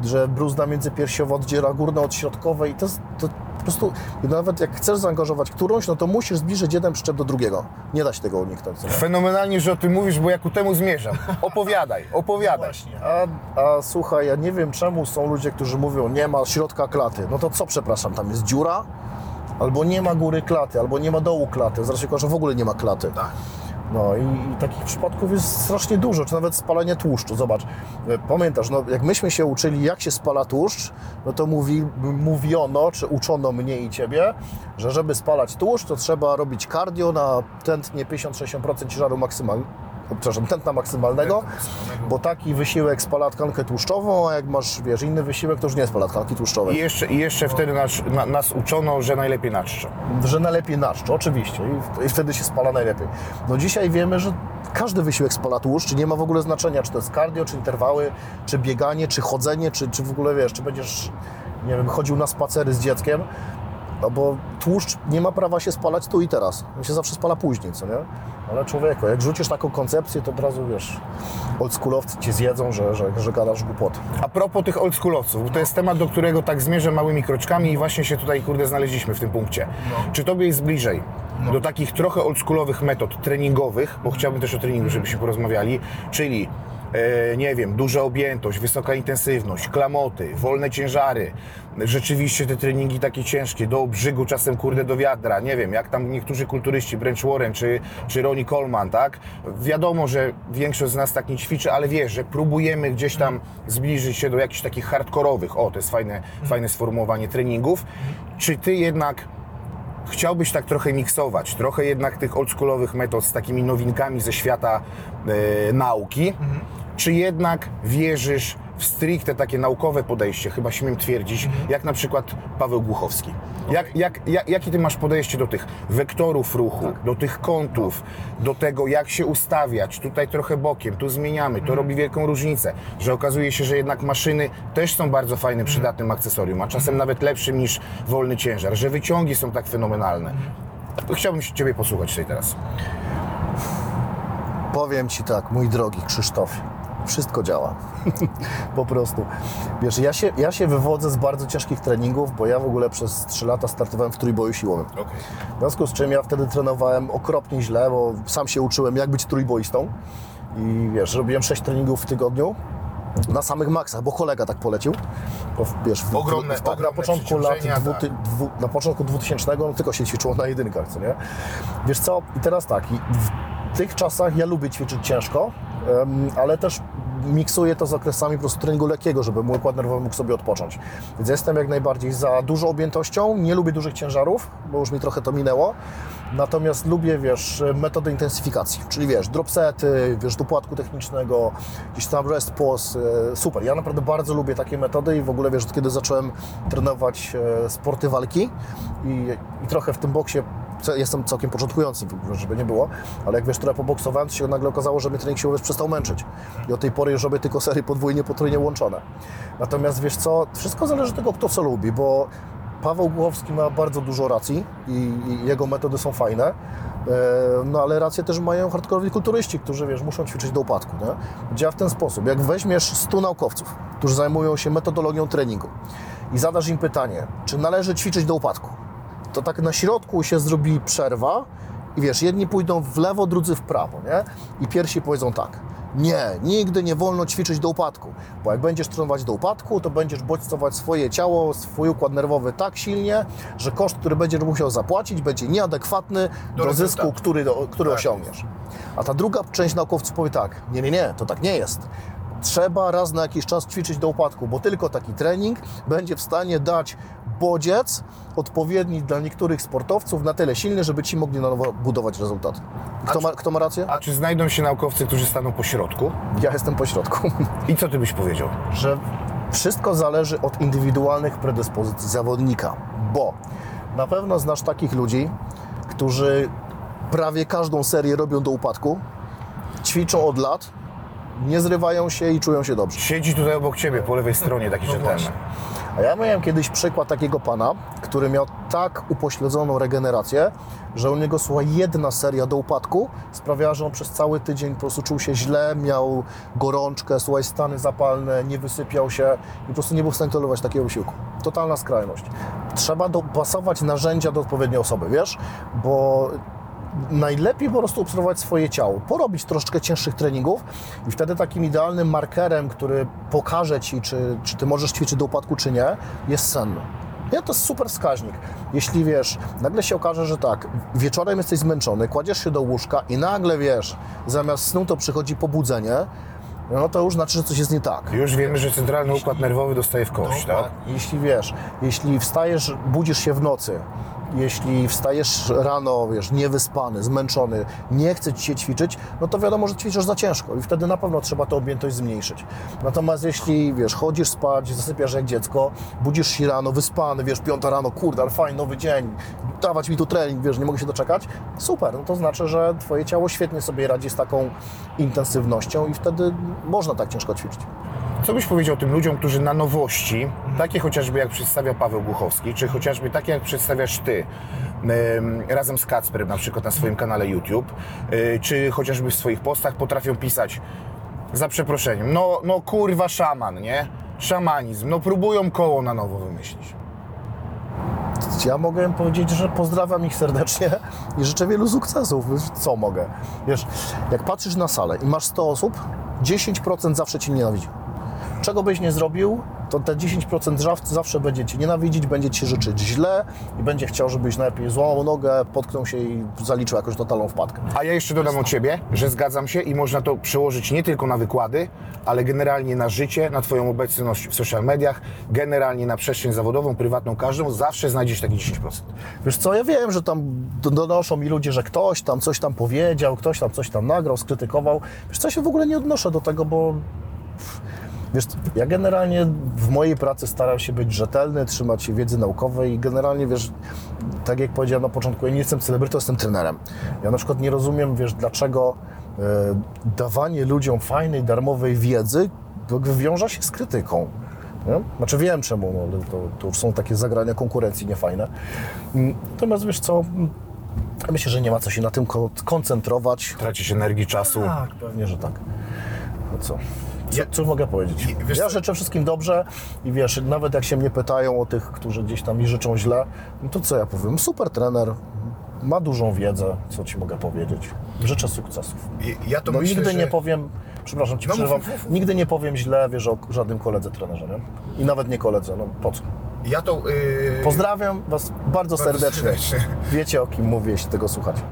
że bruzda międzypiersiowa oddziela górne od środkowej i to, to po prostu, nawet jak chcesz zaangażować którąś, no to musisz zbliżyć jeden przyczep do drugiego. Nie da się tego uniknąć. co nie? Fenomenalnie, że o tym mówisz, bo ja ku temu zmierzam. Opowiadaj, opowiadaj. A, a słuchaj, ja nie wiem czemu są ludzie, którzy mówią, nie ma środka klaty. No to co, przepraszam, tam jest dziura? Albo nie ma góry klaty, albo nie ma dołu klaty. Zresztą że w ogóle nie ma klaty. No i, i takich przypadków jest strasznie dużo, czy nawet spalanie tłuszczu. Zobacz, e, pamiętasz, no, jak myśmy się uczyli, jak się spala tłuszcz, no to mówi, mówiono, czy uczono mnie i Ciebie, że żeby spalać tłuszcz, to trzeba robić cardio na tętnie 50-60% ciężaru maksymalnego przepraszam, tętna maksymalnego, bo taki wysiłek spala tkankę tłuszczową, a jak masz, wiesz, inny wysiłek, to już nie spala tkanki I tłuszczowej. jeszcze, i jeszcze wtedy nas, na, nas uczono, że najlepiej na czczo. Że najlepiej naszczo, oczywiście, i, i wtedy się spala najlepiej. No dzisiaj wiemy, że każdy wysiłek spala tłuszcz, nie ma w ogóle znaczenia, czy to jest cardio, czy interwały, czy bieganie, czy chodzenie, czy, czy w ogóle, wiesz, czy będziesz, nie wiem, chodził na spacery z dzieckiem, no bo tłuszcz nie ma prawa się spalać tu i teraz. On się zawsze spala później, co nie? Ale człowieku, jak rzucisz taką koncepcję, to od razu, wiesz, oldschoolowcy cię zjedzą, że, że, że gadasz głupoty. A propos tych oldschoolowców, bo to jest temat, do którego tak zmierzę małymi kroczkami i właśnie się tutaj, kurde, znaleźliśmy w tym punkcie. Czy tobie jest bliżej do takich trochę oldschoolowych metod treningowych, bo chciałbym też o treningu, żebyśmy porozmawiali, czyli nie wiem, duża objętość, wysoka intensywność, klamoty, wolne ciężary, rzeczywiście te treningi takie ciężkie, do obrzygu, czasem kurde do wiadra, nie wiem, jak tam niektórzy kulturyści, Branch Warren czy, czy Ronnie Coleman, tak? Wiadomo, że większość z nas tak nie ćwiczy, ale wiesz, że próbujemy gdzieś tam zbliżyć się do jakichś takich hardkorowych, o, to jest fajne, fajne sformułowanie treningów. Czy ty jednak chciałbyś tak trochę miksować, trochę jednak tych oldschoolowych metod z takimi nowinkami ze świata e, nauki, czy jednak wierzysz w stricte takie naukowe podejście, chyba śmiem twierdzić, jak na przykład Paweł Głuchowski. Jak, jak, jak, jakie ty masz podejście do tych wektorów ruchu, do tych kątów, do tego, jak się ustawiać, tutaj trochę bokiem, tu zmieniamy, to robi wielką różnicę, że okazuje się, że jednak maszyny też są bardzo fajnym, przydatnym akcesorium, a czasem nawet lepszym niż wolny ciężar, że wyciągi są tak fenomenalne. Chciałbym się Ciebie posłuchać tutaj teraz. Powiem Ci tak, mój drogi Krzysztofie, wszystko działa. po prostu. Wiesz, ja się, ja się wywodzę z bardzo ciężkich treningów, bo ja w ogóle przez 3 lata startowałem w trójboju siłowym. W związku z czym ja wtedy trenowałem okropnie źle, bo sam się uczyłem, jak być trójboistą. I wiesz, robiłem 6 treningów w tygodniu na samych maksach, bo kolega tak polecił. Bo, wiesz, w, Ogromne- w, na ogromne początku lat dwu, tak. dwu, na początku 2000 no, tylko się ćwiczyło na jedynkach, co nie? Wiesz co, i teraz tak, i w tych czasach ja lubię ćwiczyć ciężko, ale też miksuję to z okresami po prostu treningu lekkiego, żeby mój układ nerwowy mógł sobie odpocząć. Więc jestem jak najbardziej za dużą objętością, nie lubię dużych ciężarów, bo już mi trochę to minęło. Natomiast lubię, wiesz, metody intensyfikacji, czyli wiesz, dropsety, wiesz, dopłatku technicznego, gdzieś tam rest pause, e, super. Ja naprawdę bardzo lubię takie metody i w ogóle, wiesz, kiedy zacząłem trenować e, sporty walki i, i trochę w tym boksie jestem całkiem początkujący, żeby nie było, ale jak wiesz, trochę poboksowałem, to się nagle okazało, że mnie trening siłowy przestał męczyć. I od tej pory już robię tylko serie podwójnie, potrójnie łączone. Natomiast wiesz co, wszystko zależy od tego, kto co lubi, bo Paweł Głowski ma bardzo dużo racji i, i jego metody są fajne, e, no ale rację też mają hardkorowi kulturyści, którzy wiesz, muszą ćwiczyć do upadku. Nie? Działa w ten sposób, jak weźmiesz 100 naukowców, którzy zajmują się metodologią treningu i zadasz im pytanie, czy należy ćwiczyć do upadku, to tak na środku się zrobi przerwa i wiesz, jedni pójdą w lewo, drudzy w prawo, nie? I pierwsi powiedzą tak, nie, nigdy nie wolno ćwiczyć do upadku, bo jak będziesz trenować do upadku, to będziesz bodźcować swoje ciało, swój układ nerwowy tak silnie, że koszt, który będziesz musiał zapłacić, będzie nieadekwatny do, Do zysku, który, do, który Tak osiągniesz. A ta druga część naukowców powie tak, nie, nie, nie, to tak nie jest. Trzeba raz na jakiś czas ćwiczyć do upadku, bo tylko taki trening będzie w stanie dać bodziec odpowiedni dla niektórych sportowców na tyle silny, żeby ci mogli na nowo budować rezultat. Kto ma, kto ma rację? A czy znajdą się naukowcy, którzy staną po środku? Ja jestem po środku. I co Ty byś powiedział? że wszystko zależy od indywidualnych predyspozycji zawodnika, bo na pewno znasz takich ludzi, którzy prawie każdą serię robią do upadku, ćwiczą od lat, nie zrywają się i czują się dobrze. Siedzi tutaj obok Ciebie, po lewej stronie, taki rzetelny. A ja miałem kiedyś przykład takiego pana, który miał tak upośledzoną regenerację, że u niego słuchaj, jedna seria do upadku sprawiała, że on przez cały tydzień po prostu czuł się źle, miał gorączkę, słuchaj, stany zapalne, nie wysypiał się i po prostu nie był w stanie tolerować takiego wysiłku. Totalna skrajność. Trzeba dopasować narzędzia do odpowiedniej osoby, wiesz? Bo najlepiej po prostu obserwować swoje ciało, porobić troszeczkę cięższych treningów i wtedy takim idealnym markerem, który pokaże Ci, czy, czy Ty możesz ćwiczyć do upadku, czy nie, jest sen. Nie, to jest super wskaźnik. Jeśli wiesz, nagle się okaże, że tak, wieczorem jesteś zmęczony, kładziesz się do łóżka i nagle wiesz, zamiast snu to przychodzi pobudzenie, no to już znaczy, że coś jest nie tak. Już wiemy, że centralny układ nerwowy dostaje w kość, tak? Jeśli wiesz, jeśli wstajesz, budzisz się w nocy, jeśli wstajesz rano, wiesz, niewyspany, zmęczony, nie chce ci się ćwiczyć, no to wiadomo, że ćwiczysz za ciężko i wtedy na pewno trzeba tę objętość zmniejszyć. Natomiast jeśli, wiesz, chodzisz spać, zasypiasz jak dziecko, budzisz się rano, wyspany, wiesz, piąta rano, kurde, ale fajny nowy dzień, dawać mi tu trening, wiesz, nie mogę się doczekać, super, no to znaczy, że twoje ciało świetnie sobie radzi z taką intensywnością i wtedy można tak ciężko ćwiczyć. Co byś powiedział tym ludziom, którzy na nowości, takie chociażby jak przedstawia Paweł Głuchowski, czy chociażby takie jak przedstawiasz Ty, em, razem z Kacperem na przykład na swoim kanale YouTube, y, czy chociażby w swoich postach potrafią pisać za przeproszeniem, no, no kurwa szaman, nie? Szamanizm, no próbują koło na nowo wymyślić. Ja mogę powiedzieć, że pozdrawiam ich serdecznie i życzę wielu sukcesów. Co mogę? Wiesz, jak patrzysz na salę i masz 100 osób, 10% zawsze Cię nienawidzi. Czego byś nie zrobił, to te 10% żaw- zawsze będzie Cię nienawidzić, będzie Ci życzyć źle i będzie chciał, żebyś najlepiej złamał nogę, potknął się i zaliczył jakąś totalną wpadkę. A ja jeszcze dodam o Ciebie, że zgadzam się i można to przełożyć nie tylko na wykłady, ale generalnie na życie, na Twoją obecność w social mediach, generalnie na przestrzeń zawodową, prywatną, każdą, zawsze znajdziesz taki 10%. Wiesz co, ja wiem, że tam do- donoszą mi ludzie, że ktoś tam coś tam powiedział, ktoś tam coś tam nagrał, skrytykował. Wiesz co, ja się w ogóle nie odnoszę do tego, bo wiesz, ja generalnie w mojej pracy staram się być rzetelny, trzymać się wiedzy naukowej i generalnie, wiesz, tak jak powiedziałem na początku, ja nie jestem celebrytą, jestem trenerem. Ja na przykład nie rozumiem, wiesz, dlaczego e, dawanie ludziom fajnej, darmowej wiedzy wiąże się z krytyką. Nie? Znaczy wiem czemu, no, to, to już są takie zagrania konkurencji niefajne. Mm, Natomiast wiesz co, mm, Myślę, że nie ma co się na tym ko- koncentrować. Tracić energii, czasu. Tak, pewnie, że tak. No co? Co, co mogę powiedzieć? wiesz ja życzę wszystkim dobrze i wiesz, nawet jak się mnie pytają o tych, którzy gdzieś tam mi życzą źle, no to co ja powiem? Super trener, ma dużą wiedzę, co ci mogę powiedzieć. Życzę sukcesów. Ja to No myślę, nigdy że... nie powiem, przepraszam ci No przerywam, nigdy nie powiem źle, wiesz, o żadnym koledze trenerze, nie? I nawet nie koledze, no po co? Ja to... Yy... Pozdrawiam Was bardzo, serdecznie. serdecznie. Wiecie o kim mówię, jeśli tego słuchacie.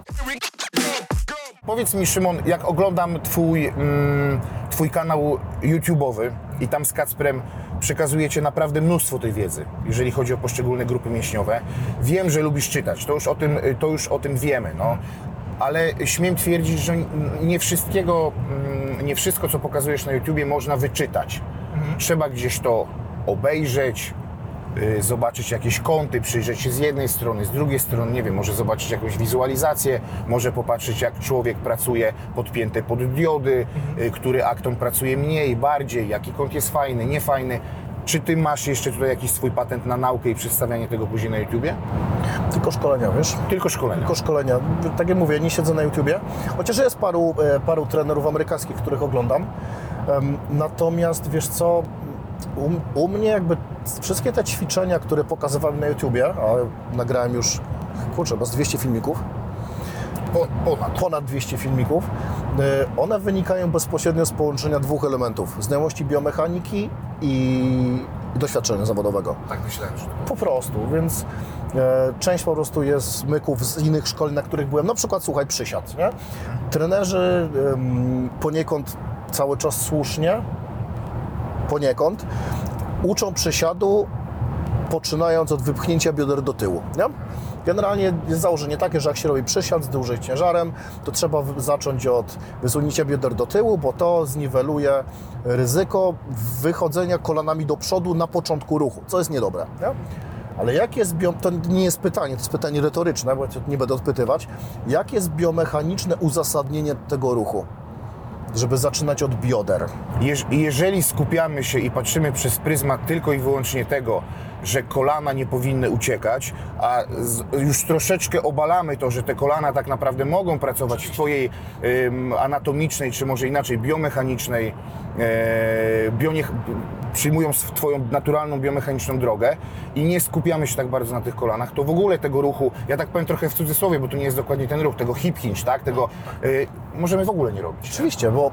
Powiedz mi, Szymon, jak oglądam twój, mm, twój kanał YouTube'owy i tam z Kacprem przekazujecie naprawdę mnóstwo tej wiedzy, jeżeli chodzi o poszczególne grupy mięśniowe. Wiem, że lubisz czytać, to już o tym, to już o tym wiemy, no. Ale śmiem twierdzić, że nie wszystkiego, mm, nie wszystko, co pokazujesz na YouTubie można wyczytać. Trzeba gdzieś to obejrzeć, zobaczyć jakieś kąty, przyjrzeć się z jednej strony, z drugiej strony, nie wiem, może zobaczyć jakąś wizualizację, może popatrzeć jak człowiek pracuje podpięte pod diody, y, który akton pracuje mniej, bardziej, jaki kąt jest fajny, niefajny. Czy ty masz jeszcze tutaj jakiś swój patent na naukę i przedstawianie tego później na YouTubie? Tylko szkolenia, wiesz? Tylko szkolenia. Tylko szkolenia. Tak jak mówię, nie siedzę na YouTubie, chociaż jest paru, e, paru trenerów amerykańskich, których oglądam. Natomiast wiesz co, u, u mnie jakby wszystkie te ćwiczenia, które pokazywałem na YouTubie, a nagrałem już, kurczę, bez 200 filmików, Po, ponad. ponad 200 filmików, e, one wynikają bezpośrednio z połączenia dwóch elementów. Znajomości biomechaniki i doświadczenia zawodowego. Tak myślałem, że Po prostu, więc e, część po prostu jest myków z innych szkoleń, na których byłem. Na przykład, słuchaj, przysiad, nie? Trenerzy em, poniekąd cały czas słusznie, poniekąd, uczą przysiadu poczynając od wypchnięcia bioder do tyłu, nie? Generalnie jest założenie takie, że jak się robi przysiad z dużym ciężarem, to trzeba zacząć od wysunięcia bioder do tyłu, bo to zniweluje ryzyko wychodzenia kolanami do przodu na początku ruchu, co jest niedobre. Nie? Ale jak jest bio... to nie jest pytanie, to jest pytanie retoryczne, bo nie będę odpytywać. Jak jest biomechaniczne uzasadnienie tego ruchu, żeby zaczynać od bioder? Jeż- jeżeli skupiamy się i patrzymy przez pryzmat tylko i wyłącznie tego, że kolana nie powinny uciekać, a już troszeczkę obalamy to, że te kolana tak naprawdę mogą pracować w Twojej anatomicznej, czy może inaczej biomechanicznej, e, bioniech, przyjmują Twoją naturalną biomechaniczną drogę i nie skupiamy się tak bardzo na tych kolanach, to w ogóle tego ruchu, ja tak powiem trochę w cudzysłowie, bo to nie jest dokładnie ten ruch, tego hip hinge, tak, tego y, możemy w ogóle nie robić. Oczywiście, bo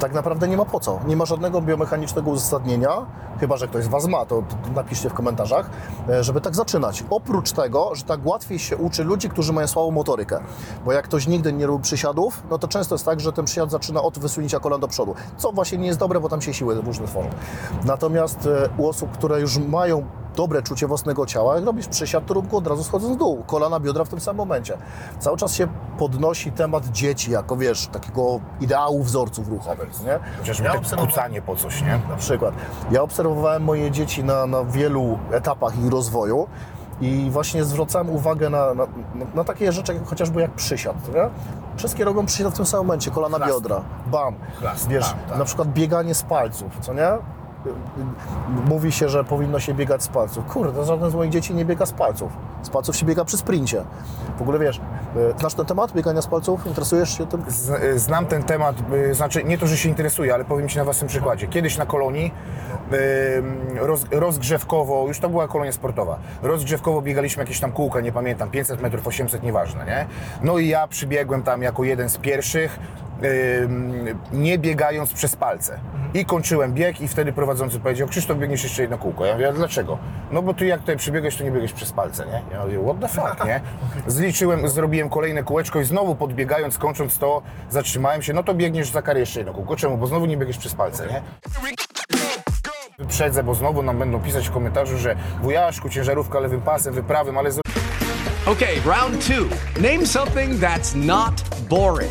tak naprawdę nie ma po co. Nie ma żadnego biomechanicznego uzasadnienia, chyba że ktoś z Was ma, to, napiszcie w komentarzach, e, żeby tak zaczynać. Oprócz tego, że tak łatwiej się uczy ludzi, którzy mają słabą motorykę. Bo jak ktoś nigdy nie robił przysiadów, no to często jest tak, że ten przysiad zaczyna od wysunięcia kolan do przodu, co właśnie nie jest dobre, bo tam się siły różne tworzą. Natomiast e, u osób, które już mają dobre czucie własnego ciała, jak robisz przysiad, to rób go od razu schodząc w dół. Kolana, biodra w tym samym momencie. Cały czas się podnosi temat dzieci, jako wiesz, takiego ideału wzorców ruchowych, nie? Chociażby Ja obserwowałem- po coś, nie? na przykład. Ja obserwowałem moje dzieci na, na wielu etapach ich rozwoju i właśnie zwracałem uwagę na, na, na, takie rzeczy, jak, chociażby jak przysiad. Nie? Wszystkie robią przysiad w tym samym momencie, kolana, Chlast. biodra, bam. Wiesz, tak. na przykład bieganie z palców, co nie? Mówi się, że powinno się biegać z palców. Kurde, żaden z moich dzieci nie biega z palców. Z palców się biega przy sprincie. W ogóle wiesz, e, znasz ten temat biegania z palców? Interesujesz się tym? Z, znam ten temat, y, znaczy nie to, że się interesuję, ale powiem Ci na własnym przykładzie. Kiedyś na kolonii roz, rozgrzewkowo, już to była kolonia sportowa, rozgrzewkowo biegaliśmy jakieś tam kółka, nie pamiętam, 500 metrów, 800, nieważne, nie? No i ja przybiegłem tam jako jeden z pierwszych, nie biegając przez palce. I kończyłem bieg i wtedy prowadzący powiedział, Krzysztof, biegniesz jeszcze jedno kółko. Ja mówię, a dlaczego? No bo ty jak tutaj przybiegłeś, to nie biegłeś przez palce, nie? Ja mówię, what the fuck, nie? Zliczyłem, zrobiłem kolejne kółeczko i znowu podbiegając, kończąc to, zatrzymałem się, no to biegniesz za karę jeszcze jedno kółko. Czemu? Bo znowu nie biegniesz przez palce, nie? Wyprzedzę, bo znowu nam będą pisać w komentarzu, że wujaszku, ciężarówka lewym pasem, wyprawym, ale z- Okay, round two. Name something that's not boring.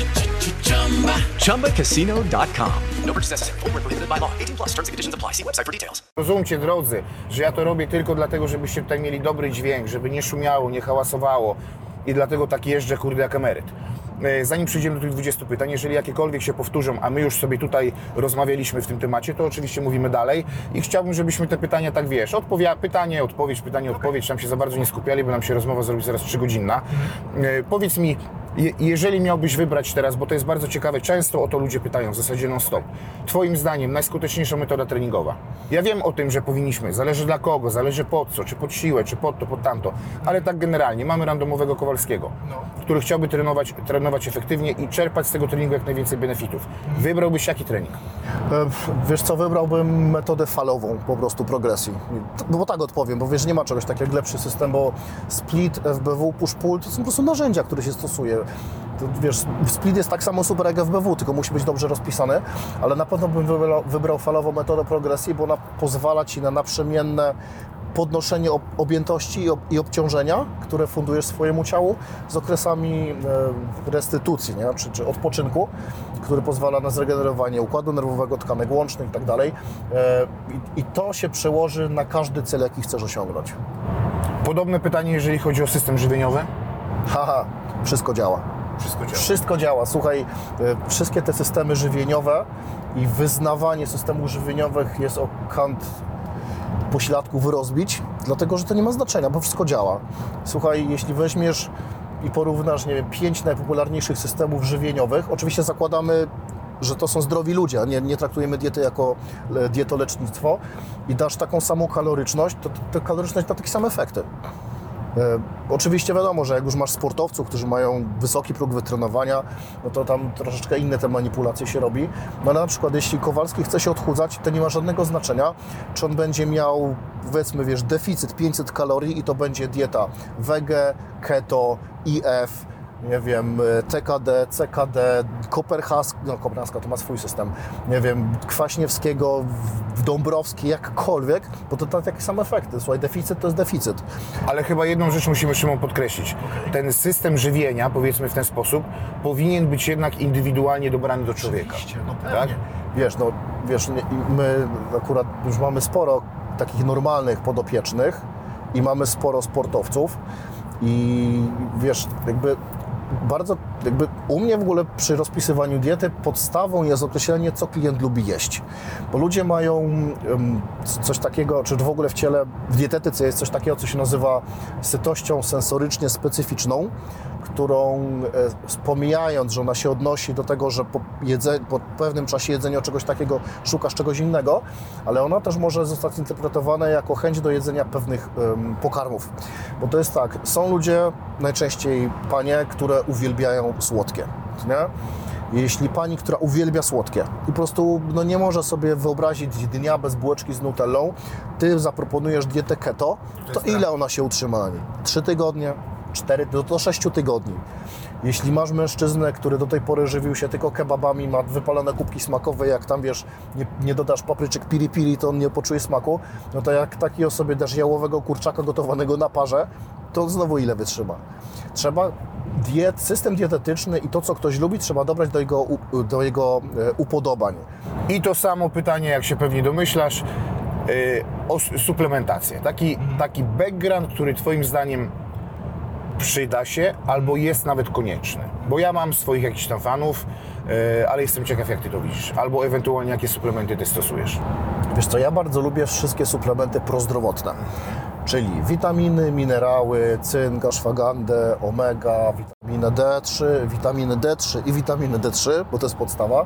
ChumbaCasino.com. No purchase necessary. Void where prohibited by law. 18 plus terms and conditions apply. See website for details. Rozumcie, drodzy, że ja to robię tylko dlatego, żebyście tutaj mieli dobry dźwięk, żeby nie szumiało, nie hałasowało i dlatego tak jeżdżę, kurde, jak emeryt. E, Zanim przejdziemy do tych 20 pytań, jeżeli jakiekolwiek się powtórzą, a my już sobie tutaj rozmawialiśmy w tym temacie, to oczywiście mówimy dalej i chciałbym, żebyśmy te pytania tak, wiesz, odpowia- pytanie, odpowiedź, pytanie, odpowiedź, tam się za bardzo nie skupiali, bo nam się rozmowa zrobi zaraz 3 godzinna. E, Powiedz mi, je- jeżeli miałbyś wybrać teraz, bo to jest bardzo ciekawe, często o to ludzie pytają, w zasadzie non-stop. Twoim zdaniem najskuteczniejsza metoda treningowa? Ja wiem o tym, że powinniśmy, zależy dla kogo, zależy pod co, czy pod siłę, czy pod to, pod tamto, ale tak generalnie, mamy randomowego Kowalskiego, który chciałby trenować, trenować efektywnie i czerpać z tego treningu jak najwięcej benefitów. Wybrałbyś jaki trening? E, Wiesz co, wybrałbym metodę falową po prostu progresji. No bo tak odpowiem, bo wiesz, nie ma czegoś takiego jak lepszy system, bo split, FBW, push-pull to są po prostu narzędzia, które się stosuje. To, wiesz, split jest tak samo super jak FBW, tylko musi być dobrze rozpisany, ale na pewno bym wybrał, wybrał falową metodę progresji, bo ona pozwala Ci na naprzemienne podnoszenie ob- objętości i, ob- i obciążenia, które fundujesz swojemu ciału z okresami e, restytucji, nie? Czy, czy odpoczynku, który pozwala na zregenerowanie układu nerwowego, tkanek łącznych itd. E, i, I to się przełoży na każdy cel, jaki chcesz osiągnąć. Podobne pytanie, jeżeli chodzi o system żywieniowy? Haha, wszystko działa. Wszystko działa. Wszystko działa. Słuchaj, e, wszystkie te systemy żywieniowe i wyznawanie systemów żywieniowych jest o kant pośladków rozbić, dlatego że to nie ma znaczenia, bo wszystko działa. Słuchaj, jeśli weźmiesz i porównasz, nie wiem, pięć najpopularniejszych systemów żywieniowych, oczywiście zakładamy, że to są zdrowi ludzie, a nie, nie traktujemy diety jako dietolecznictwo i dasz taką samą kaloryczność, to ta kaloryczność da takie same efekty. E, oczywiście wiadomo, że jak już masz sportowców, którzy mają wysoki próg wytrenowania, no to tam troszeczkę inne te manipulacje się robi. No ale na przykład jeśli Kowalski chce się odchudzać, to nie ma żadnego znaczenia, czy on będzie miał, powiedzmy, wiesz, deficyt 500 kalorii i to będzie dieta wege, keto, IF, nie wiem, e, TKD, CKD, Koperhaska, no Koperhaska to ma swój system, nie wiem, Kwaśniewskiego, Dąbrowski, jakkolwiek, bo to tak takie same efekty. Słuchaj, deficyt to jest deficyt. Ale chyba jedną rzecz musimy Szymon podkreślić. Ten system żywienia, powiedzmy w ten sposób, powinien być jednak indywidualnie dobrany do człowieka. tak? Wiesz, no, wiesz, nie- i my akurat już mamy sporo takich normalnych podopiecznych i mamy sporo sportowców i wiesz, jakby bardzo, jakby u mnie w ogóle przy rozpisywaniu diety podstawą jest określenie, co klient lubi jeść. Bo ludzie mają coś takiego, czy w ogóle w ciele, w dietetyce jest coś takiego, co się nazywa sytością sensorycznie specyficzną, którą e, pomijając, że ona się odnosi do tego, że po, po pewnym czasie jedzenia czegoś takiego szukasz czegoś innego, ale ona też może zostać interpretowana jako chęć do jedzenia pewnych pokarmów. Bo to jest tak, są ludzie, najczęściej panie, które uwielbiają słodkie, nie? Jeśli pani, która uwielbia słodkie i po prostu no, nie może sobie wyobrazić dnia bez bułeczki z nutellą, ty zaproponujesz dietę keto, to ile ona się utrzyma na niej? Trzy tygodnie? Cztery, do, do sześciu tygodni. Jeśli masz mężczyznę, który do tej pory żywił się tylko kebabami, ma wypalone kubki smakowe, jak tam wiesz, nie, nie dodasz papryczek piri piri, to on nie poczuje smaku, no to jak takiej osobie dasz jałowego kurczaka gotowanego na parze, to znowu ile wytrzyma? Trzeba diet, system dietetyczny i to, co ktoś lubi, trzeba dobrać do jego, do jego e, upodobań. I to samo pytanie, jak się pewnie domyślasz, yy, o suplementację. Taki, taki background, który Twoim zdaniem przyda się albo jest nawet konieczny. Bo ja mam swoich jakichś tam fanów, yy, ale jestem ciekaw, jak Ty to widzisz. Albo ewentualnie, jakie suplementy Ty stosujesz. Wiesz co, ja bardzo lubię wszystkie suplementy prozdrowotne, czyli witaminy, minerały, cynk, ashwagandę, omega, witaminę D3, witaminy D3 i witaminy D3, bo to jest podstawa.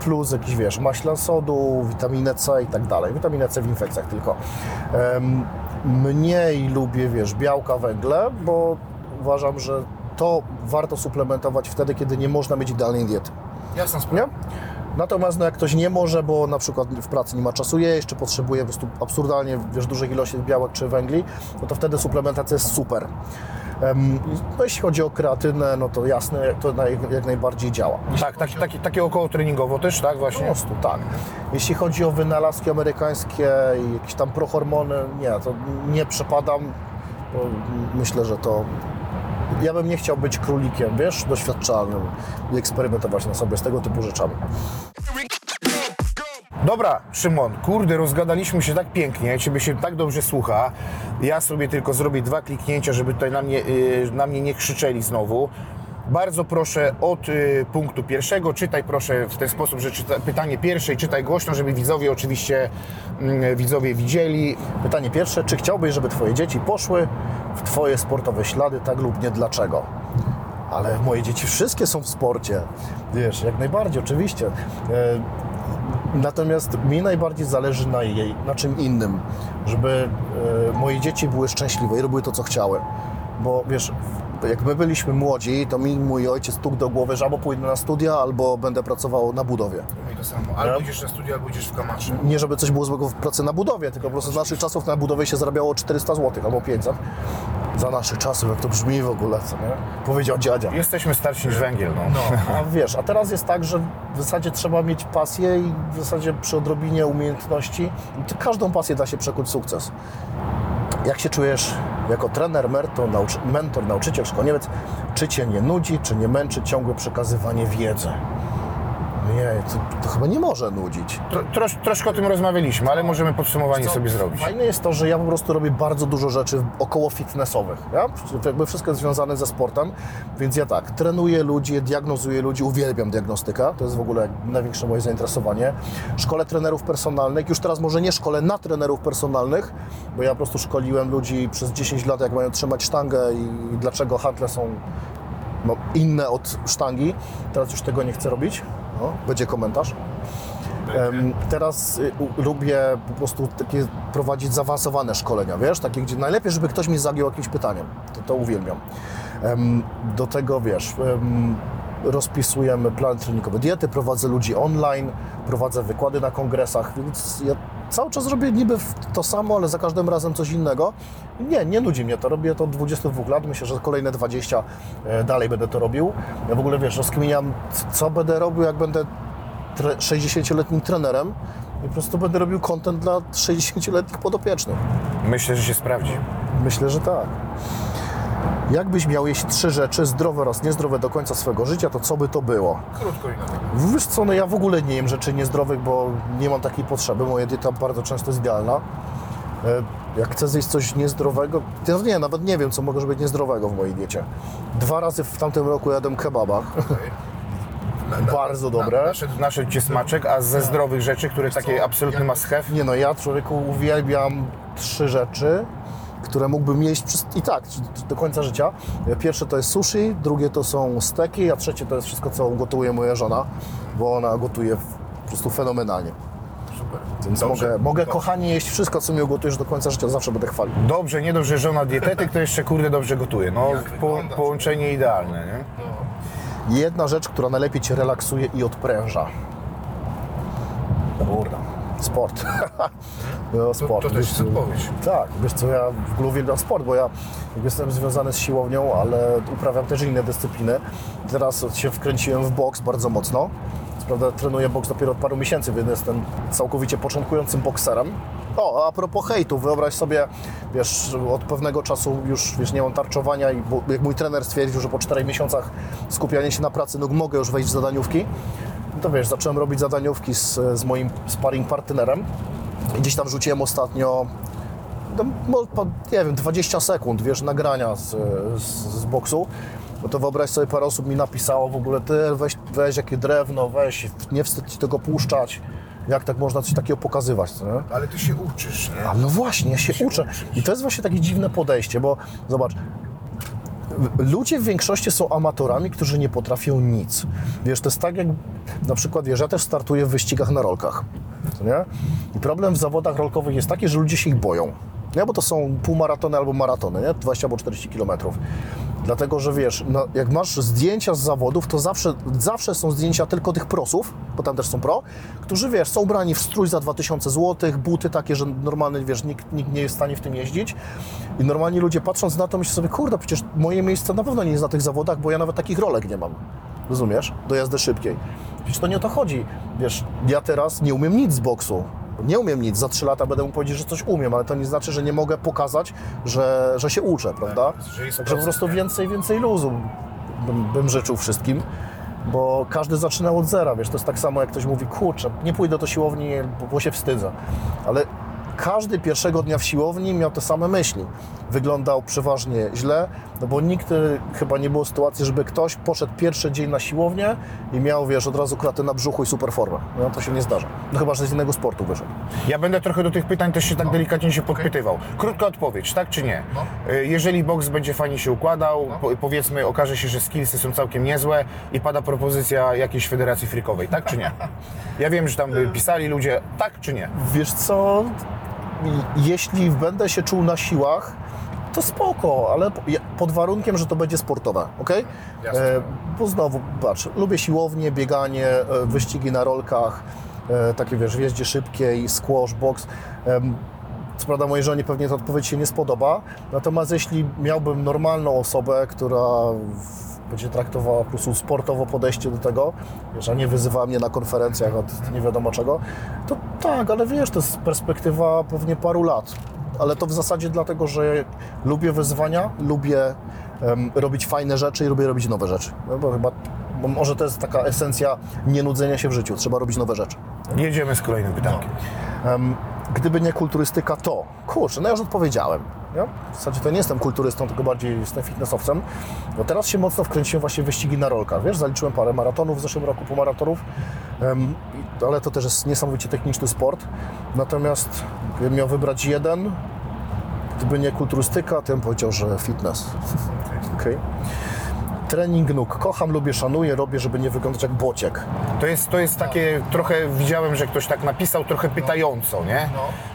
Plus jakiś, wiesz, maślan sodu, witaminę C i tak dalej. Witaminę C w infekcjach tylko. Mniej lubię, wiesz, białka, węgle, bo uważam, że to warto suplementować wtedy, kiedy nie można mieć idealnej diety. Jasna Nie? Natomiast no, jak ktoś nie może, bo na przykład w pracy nie ma czasu jeść, czy potrzebuje po prostu absurdalnie wiesz, dużych ilości białek czy węgli, no to wtedy suplementacja jest super. No jeśli chodzi o kreatynę, no to jasne, to jak najbardziej działa. Tak, taki, taki, takie około treningowo też, tak Po właśnie? prostu, tak. Jeśli chodzi o wynalazki amerykańskie i jakieś tam prohormony, nie, to nie przepadam, bo myślę, że to ja bym nie chciał być królikiem, wiesz, doświadczalnym i eksperymentować na sobie z tego typu rzeczami. Dobra, Szymon, kurde, rozgadaliśmy się tak pięknie, Ciebie się tak dobrze słucha. Ja sobie tylko zrobię dwa kliknięcia, żeby tutaj na mnie, yy, na mnie nie krzyczeli znowu. Bardzo proszę od y, punktu pierwszego, czytaj proszę w ten sposób, że czyta, pytanie pierwsze i czytaj głośno, żeby widzowie oczywiście mm, widzowie widzieli. Pytanie pierwsze, czy chciałbyś, żeby Twoje dzieci poszły w Twoje sportowe ślady, tak lub nie, dlaczego? Ale moje dzieci wszystkie są w sporcie, wiesz, jak najbardziej, oczywiście. Natomiast mi najbardziej zależy na jej, na czym innym, żeby e, moje dzieci były szczęśliwe i robiły to, co chciały. Bo wiesz, jak my byliśmy młodzi, to mi mój ojciec stukł do głowy, że albo pójdę na studia, albo będę pracował na budowie. I to samo, albo idziesz na studia, albo idziesz w kamasze. Nie, żeby coś było złego w pracy na budowie, tylko po prostu z naszych czasów na budowie się zarabiało 400 zł albo 500. Za naszych czasów, jak to brzmi w ogóle, co nie? Powiedział dziadzia. Jesteśmy starsi niż węgiel, no. No, a wiesz, a teraz jest tak, że w zasadzie trzeba mieć pasję i w zasadzie przy odrobinie umiejętności każdą pasję da się przekuć sukces. Jak się czujesz jako trener, mentor, nauczy, mentor nauczyciel, szkoleniowiec? Czy Cię nie nudzi, czy nie męczy ciągłe przekazywanie wiedzy? Nie, to, to chyba nie może nudzić. Tro, trosz, troszkę o tym rozmawialiśmy, ale możemy podsumowanie Co? sobie zrobić. Fajne jest to, że ja po prostu robię bardzo dużo rzeczy około fitnessowych. Ja? Jakby wszystko jest związane ze sportem, więc ja tak, trenuję ludzi, diagnozuję ludzi, uwielbiam diagnostykę, to jest w ogóle największe moje zainteresowanie. Szkole trenerów personalnych, już teraz może nie szkole na trenerów personalnych, bo ja po prostu szkoliłem ludzi przez 10 lat, jak mają trzymać sztangę i dlaczego handle są no, inne od sztangi. Teraz już tego nie chcę robić. No, będzie komentarz. Teraz y, u- lubię po prostu takie prowadzić zaawansowane szkolenia, wiesz, takie, gdzie najlepiej, żeby ktoś mi zagiął jakimś pytaniem. To, to uwielbiam. Do tego, wiesz, rozpisujemy plany treningowe diety, prowadzę ludzi online, prowadzę wykłady na kongresach, więc ja cały czas robię niby to samo, ale za każdym razem coś innego. Nie, nie nudzi mnie to. Robię to od 22 lat. Myślę, że kolejne 20 e, dalej będę to robił. Ja w ogóle, wiesz, rozkminiam, co będę robił, jak będę tre- 60-letnim trenerem i po prostu będę robił content dla 60-letnich podopiecznych. Myślę, że się sprawdzi. Myślę, że tak. Jakbyś miał jeść trzy rzeczy, zdrowe oraz niezdrowe do końca swojego życia, to co by to było? Krótko i na. Wiesz co, no ja w ogóle nie jem rzeczy niezdrowych, bo nie mam takiej potrzeby. Moja dieta bardzo często jest idealna. E, Jak chcę zjeść coś niezdrowego, to nie, nawet nie wiem, co może być niezdrowego w mojej diecie. Dwa razy w tamtym roku jadłem kebaba. Bardzo dobre. Naszedł, naszedł Cię smaczek, a ze zdrowych rzeczy, które takie absolutny must have? Nie no, ja człowieku uwielbiam trzy rzeczy, które mógłbym jeść przez, i tak do końca życia. Pierwsze to jest sushi, drugie to są steki, a trzecie to jest wszystko, co gotuje moja żona, bo ona gotuje po prostu fenomenalnie. Super. Więc mogę, mogę kochanie jeść wszystko, co mi ugotujesz do końca życia, zawsze będę chwalił. Dobrze, nie dość, że żona dietetyk, to jeszcze kurde dobrze gotuje. No, po, połączenie idealne, nie? Jedna rzecz, która najlepiej Cię relaksuje i odpręża. Sport. no, sport. to też jest Wiesz, odpowiedź. Tak, wiesz co, ja w ogóle uwielbiam sport, bo ja jestem związany z siłownią, ale uprawiam też inne dyscypliny. Teraz się wkręciłem w boks bardzo mocno. Prawda trenuję boks dopiero od paru miesięcy, więc jestem całkowicie początkującym bokserem. O, a propos hejtu, wyobraź sobie, wiesz, od pewnego czasu już, wiesz, nie mam tarczowania i bo, jak mój trener stwierdził, że po czterech miesiącach skupiania się na pracy, no mogę już wejść w zadaniówki, to wiesz, zacząłem robić zadaniówki z, z moim sparring partnerem. I Gdzieś tam rzuciłem ostatnio no, nie wiem, 20 sekund, wiesz, nagrania z, z, z boksu, no to wyobraź sobie, parę osób mi napisało w ogóle, ty weź, weź jakie drewno, weź, nie wstyd ci tego puszczać, jak tak można coś takiego pokazywać, nie? Ale Ty się uczysz, nie? A no właśnie, ja się uczę. I to jest właśnie takie dziwne podejście, bo zobacz, ludzie w większości są amatorami, którzy nie potrafią nic. Wiesz, to jest tak jak na przykład, wiesz, ja też startuję w wyścigach na rolkach, nie? I problem w zawodach rolkowych jest taki, że ludzie się ich boją. Nie, bo to są półmaratony albo maratony, nie? 20 albo 40 kilometrów. Dlatego, że wiesz, no, jak masz zdjęcia z zawodów, to zawsze, zawsze są zdjęcia tylko tych prosów, bo tam też są pro, którzy, wiesz, są ubrani w strój za 2000 zł, buty takie, że normalny, wiesz, nikt, nikt nie jest w stanie w tym jeździć. I normalni ludzie patrząc na to myślą sobie, kurde, przecież moje miejsce na pewno nie jest na tych zawodach, bo ja nawet takich rolek nie mam. Rozumiesz? Do jazdy szybkiej. Przecież to nie o to chodzi. Wiesz, ja teraz nie umiem nic z boksu. Nie umiem nic, za trzy lata będę mógł powiedzieć, że coś umiem, ale to nie znaczy, że nie mogę pokazać, że, że się uczę, prawda? że jest Także po prostu więcej, więcej luzu bym, bym życzył wszystkim, bo każdy zaczynał od zera, wiesz, to jest tak samo jak ktoś mówi, kurczę, nie pójdę do siłowni, bo się wstydzę, ale każdy pierwszego dnia w siłowni miał te same myśli. Wyglądał przeważnie źle, no bo nigdy chyba nie było sytuacji, żeby ktoś poszedł pierwszy dzień na siłownię i miał, wiesz, od razu klatę na brzuchu i super formę. No to się nie zdarza. No chyba, że z innego sportu wyszedł. Ja będę trochę do tych pytań też się tak delikatnie się podpytywał. Krótka odpowiedź, tak czy nie? Y, Jeżeli boks będzie fajnie się układał, po, powiedzmy, okaże się, że skillsy są całkiem niezłe i pada propozycja jakiejś federacji frikowej, tak czy nie? Ja wiem, że tam by pisali ludzie, tak czy nie? Wiesz co, jeśli będę się czuł na siłach, to spoko, ale pod warunkiem, że to będzie sportowe, ok? Jasne. bo znowu, patrz, lubię siłownię, bieganie, e, wyścigi na rolkach, e, takie wiesz, w jeździe szybkiej, squash, box. Co prawda mojej żonie pewnie ta odpowiedź się nie spodoba, natomiast jeśli miałbym normalną osobę, która będzie traktowała po prostu sportowo podejście do tego, a nie wyzywała mnie na konferencjach od nie wiadomo czego, to tak, ale wiesz, to jest perspektywa pewnie paru lat. Ale to w zasadzie dlatego, że lubię wyzwania, lubię em, robić fajne rzeczy i lubię robić nowe rzeczy. No bo chyba, bo może to jest taka esencja nienudzenia się w życiu, trzeba robić nowe rzeczy. Jedziemy z kolejnym pytaniem. Em, gdyby nie kulturystyka, to kurczę, no ja już odpowiedziałem. Nie? W zasadzie to nie jestem kulturystą, tylko bardziej jestem fitnessowcem. Bo teraz się mocno wkręciłem właśnie w wyścigi na rolkach. Wiesz, zaliczyłem parę maratonów w zeszłym roku, półmaratonów, ale to też jest niesamowicie techniczny sport. Natomiast gdybym miał wybrać jeden, gdyby nie kulturystyka, to bym powiedział, że fitness. Okej. Trening nóg. Kocham, lubię, szanuję, robię, żeby nie wyglądać jak bociek. To jest, to jest takie, trochę widziałem, że ktoś tak napisał, trochę pytająco, nie?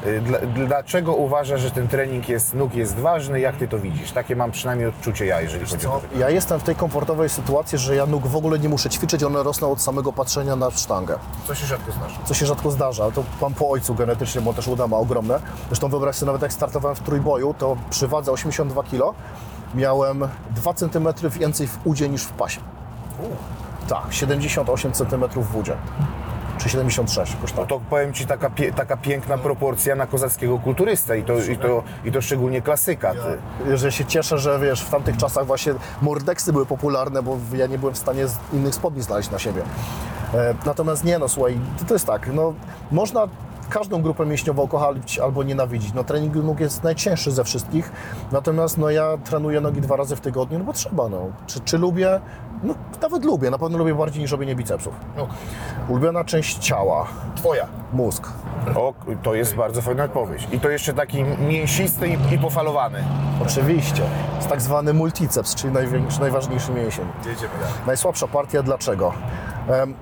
Y, Dla, dlaczego uważasz, że ten trening jest, nóg jest ważny? Jak ty to widzisz? Takie mam przynajmniej odczucie ja, jeżeli chodzi o to. Ja jestem w tej komfortowej sytuacji, że ja nóg w ogóle nie muszę ćwiczyć, one rosną od samego patrzenia na sztangę. Co się rzadko zdarza. Co się rzadko zdarza, to mam po ojcu genetycznie, bo też uda ma ogromne. Zresztą wyobraź sobie, nawet jak startowałem w trójboju, to przy wadze 82 kg miałem 2 cm więcej w udzie niż w pasie. Tak, 78 cm w udzie. Czy 76, jakoś tak. To powiem Ci, taka, pie, taka piękna proporcja na kozackiego kulturystę i to, i to, i to szczególnie klasyka. Ty. że się cieszę, że wiesz, w tamtych czasach właśnie mordeksy były popularne, bo ja nie byłem w stanie innych spodni znaleźć na siebie. E, natomiast nie, no słuchaj, to jest tak, no można każdą grupę mięśniową kochać albo nienawidzić. No trening nóg jest najcięższy ze wszystkich, natomiast no ja trenuję nogi dwa razy w tygodniu, no bo trzeba, no. Czy, czy lubię? No nawet lubię, na pewno lubię bardziej niż robienie bicepsów. Ulubiona część ciała, Twoja. Mózg. O, to jest bardzo fajna odpowiedź. I to jeszcze taki mięsisty i, i pofalowany. Oczywiście. Jest tak zwany multiceps, czyli największy, najważniejszy mięsień. Jedziemy dalej. Najsłabsza partia dlaczego?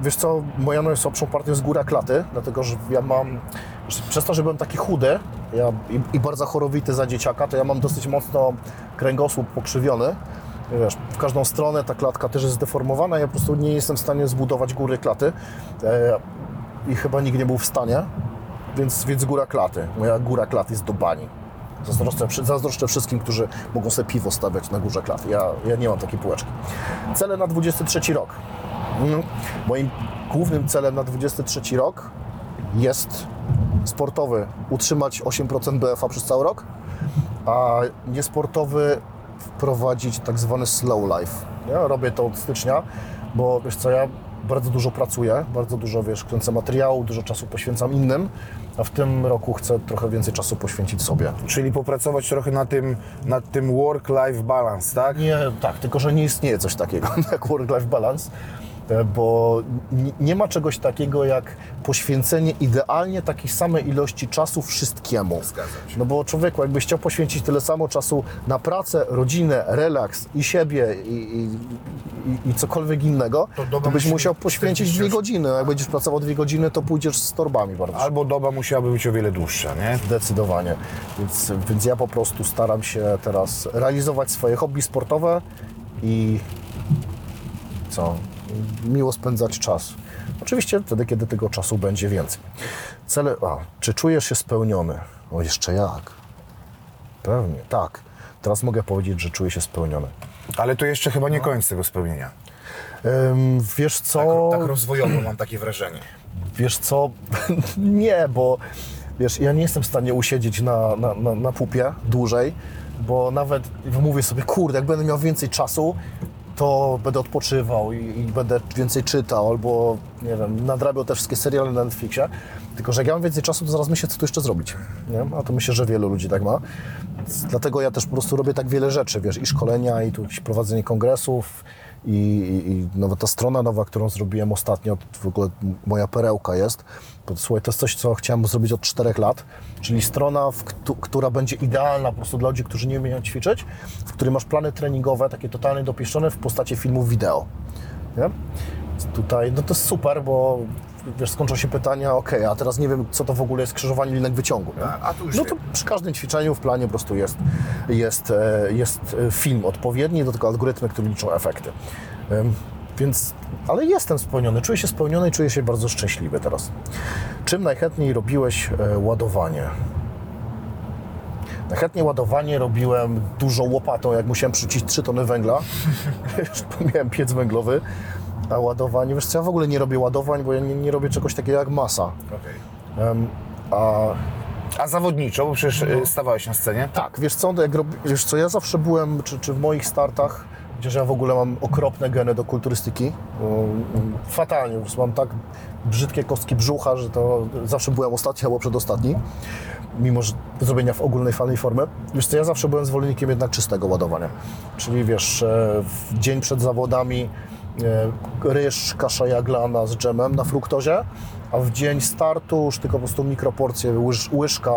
Wiesz co, moja najsłabszą partią jest góra klaty, dlatego że ja mam, przez to, że byłem taki chudy ja, i, i bardzo chorowity za dzieciaka, to ja mam dosyć mocno kręgosłup pokrzywiony. Wiesz, w każdą stronę ta klatka też jest zdeformowana, ja po prostu nie jestem w stanie zbudować góry klaty e, i chyba nikt nie był w stanie, więc, więc góra klaty, moja góra klaty jest do bani. Zazdroszczę, zazdroszczę wszystkim, którzy mogą sobie piwo stawiać na górze klaty. Ja, ja nie mam takiej półeczki. Cele na 23 rok. Mm. Moim głównym celem na 23 rok jest sportowy utrzymać 8% BFA przez cały rok, a niesportowy wprowadzić tak zwany slow life. Ja robię to od stycznia, bo wiesz co, ja bardzo dużo pracuję, bardzo dużo wiesz, kręcę materiału, dużo czasu poświęcam innym, a w tym roku chcę trochę więcej czasu poświęcić sobie. Czyli popracować trochę na tym, nad tym work-life balance, tak? Nie, tak, tylko że nie istnieje coś takiego jak work-life balance, bo n- nie ma czegoś takiego jak poświęcenie idealnie takiej samej ilości czasu wszystkiemu. No bo człowieku, jakbyś chciał poświęcić tyle samo czasu na pracę, rodzinę, relaks i siebie i, i, i, cokolwiek innego, To to, byś musi musiał poświęcić 48. dwie godziny. Jak będziesz pracował dwie godziny, to pójdziesz z torbami bardzo. Albo doba musiałaby być o wiele dłuższa, nie? Zdecydowanie. Więc, więc ja po prostu staram się teraz realizować swoje hobby sportowe i co? Miło spędzać czas. Oczywiście wtedy, kiedy tego czasu będzie więcej. Cele. A, czy czujesz się spełniony? O, jeszcze jak? Pewnie, tak. Teraz mogę powiedzieć, że czuję się spełniony. Ale to jeszcze chyba nie koniec tego spełnienia. Ym, wiesz co? Tak rozwojowo mam takie wrażenie. Wiesz co, nie, bo wiesz, ja nie jestem w stanie usiedzieć na, na, na, na pupie dłużej, bo nawet mówię sobie, kurde, jak będę miał więcej czasu, to będę odpoczywał i, i będę więcej czytał, albo nie wiem, nadrabiał te wszystkie seriale na Netflixie. Tylko, że jak ja mam więcej czasu, to zaraz myślę, co tu jeszcze zrobić. Nie? A to myślę, że wielu ludzi tak ma. Dlatego ja też po prostu robię tak wiele rzeczy, wiesz, i szkolenia, i tu prowadzenie kongresów, i, i, i nawet ta strona nowa, którą zrobiłem ostatnio, to w ogóle moja perełka jest. Bo, słuchaj, to jest coś, co chciałem zrobić od czterech lat, czyli strona, która będzie idealna po prostu dla ludzi, którzy nie umieją ćwiczyć, w której masz plany treningowe, takie totalnie dopieszczone w postaci filmów wideo. Nie? Tutaj, no to jest super, bo wiesz, skończą się pytania, ok, a teraz nie wiem, co to w ogóle jest skrzyżowanie linek wyciągu. A tu już no to przy każdym ćwiczeniu w planie po prostu jest, jest, e, jest e, film odpowiedni do tego algorytmy, które liczą efekty. Więc, ale jestem spełniony, czuję się spełniony i czuję się bardzo szczęśliwy teraz. Czym najchętniej robiłeś e, ładowanie? Najchętniej ładowanie robiłem dużą łopatą, jak musiałem przerzucić 3 tony węgla. Miałem piec węglowy. A ładowanie, wiesz co, ja w ogóle nie robię ładowań, bo ja nie, nie robię czegoś takiego jak masa. Okej. Em, a A zawodniczo, bo przecież y, stawałeś na scenie. tak, wiesz co, jak rob, wiesz co, ja zawsze byłem, czy, czy w moich startach, chociaż ja w ogóle mam okropne geny do kulturystyki, um, fatalnie, po mam tak brzydkie kostki brzucha, że to zawsze byłem ostatni albo przedostatni, mimo że zrobienia w ogólnej falnej formy. Wiesz co, ja zawsze byłem zwolennikiem jednak czystego ładowania, czyli wiesz, w dzień przed zawodami e, ryż, kasza jaglana z dżemem na fruktozie, a w dzień startu już tylko po prostu mikroporcje, łyż, łyżka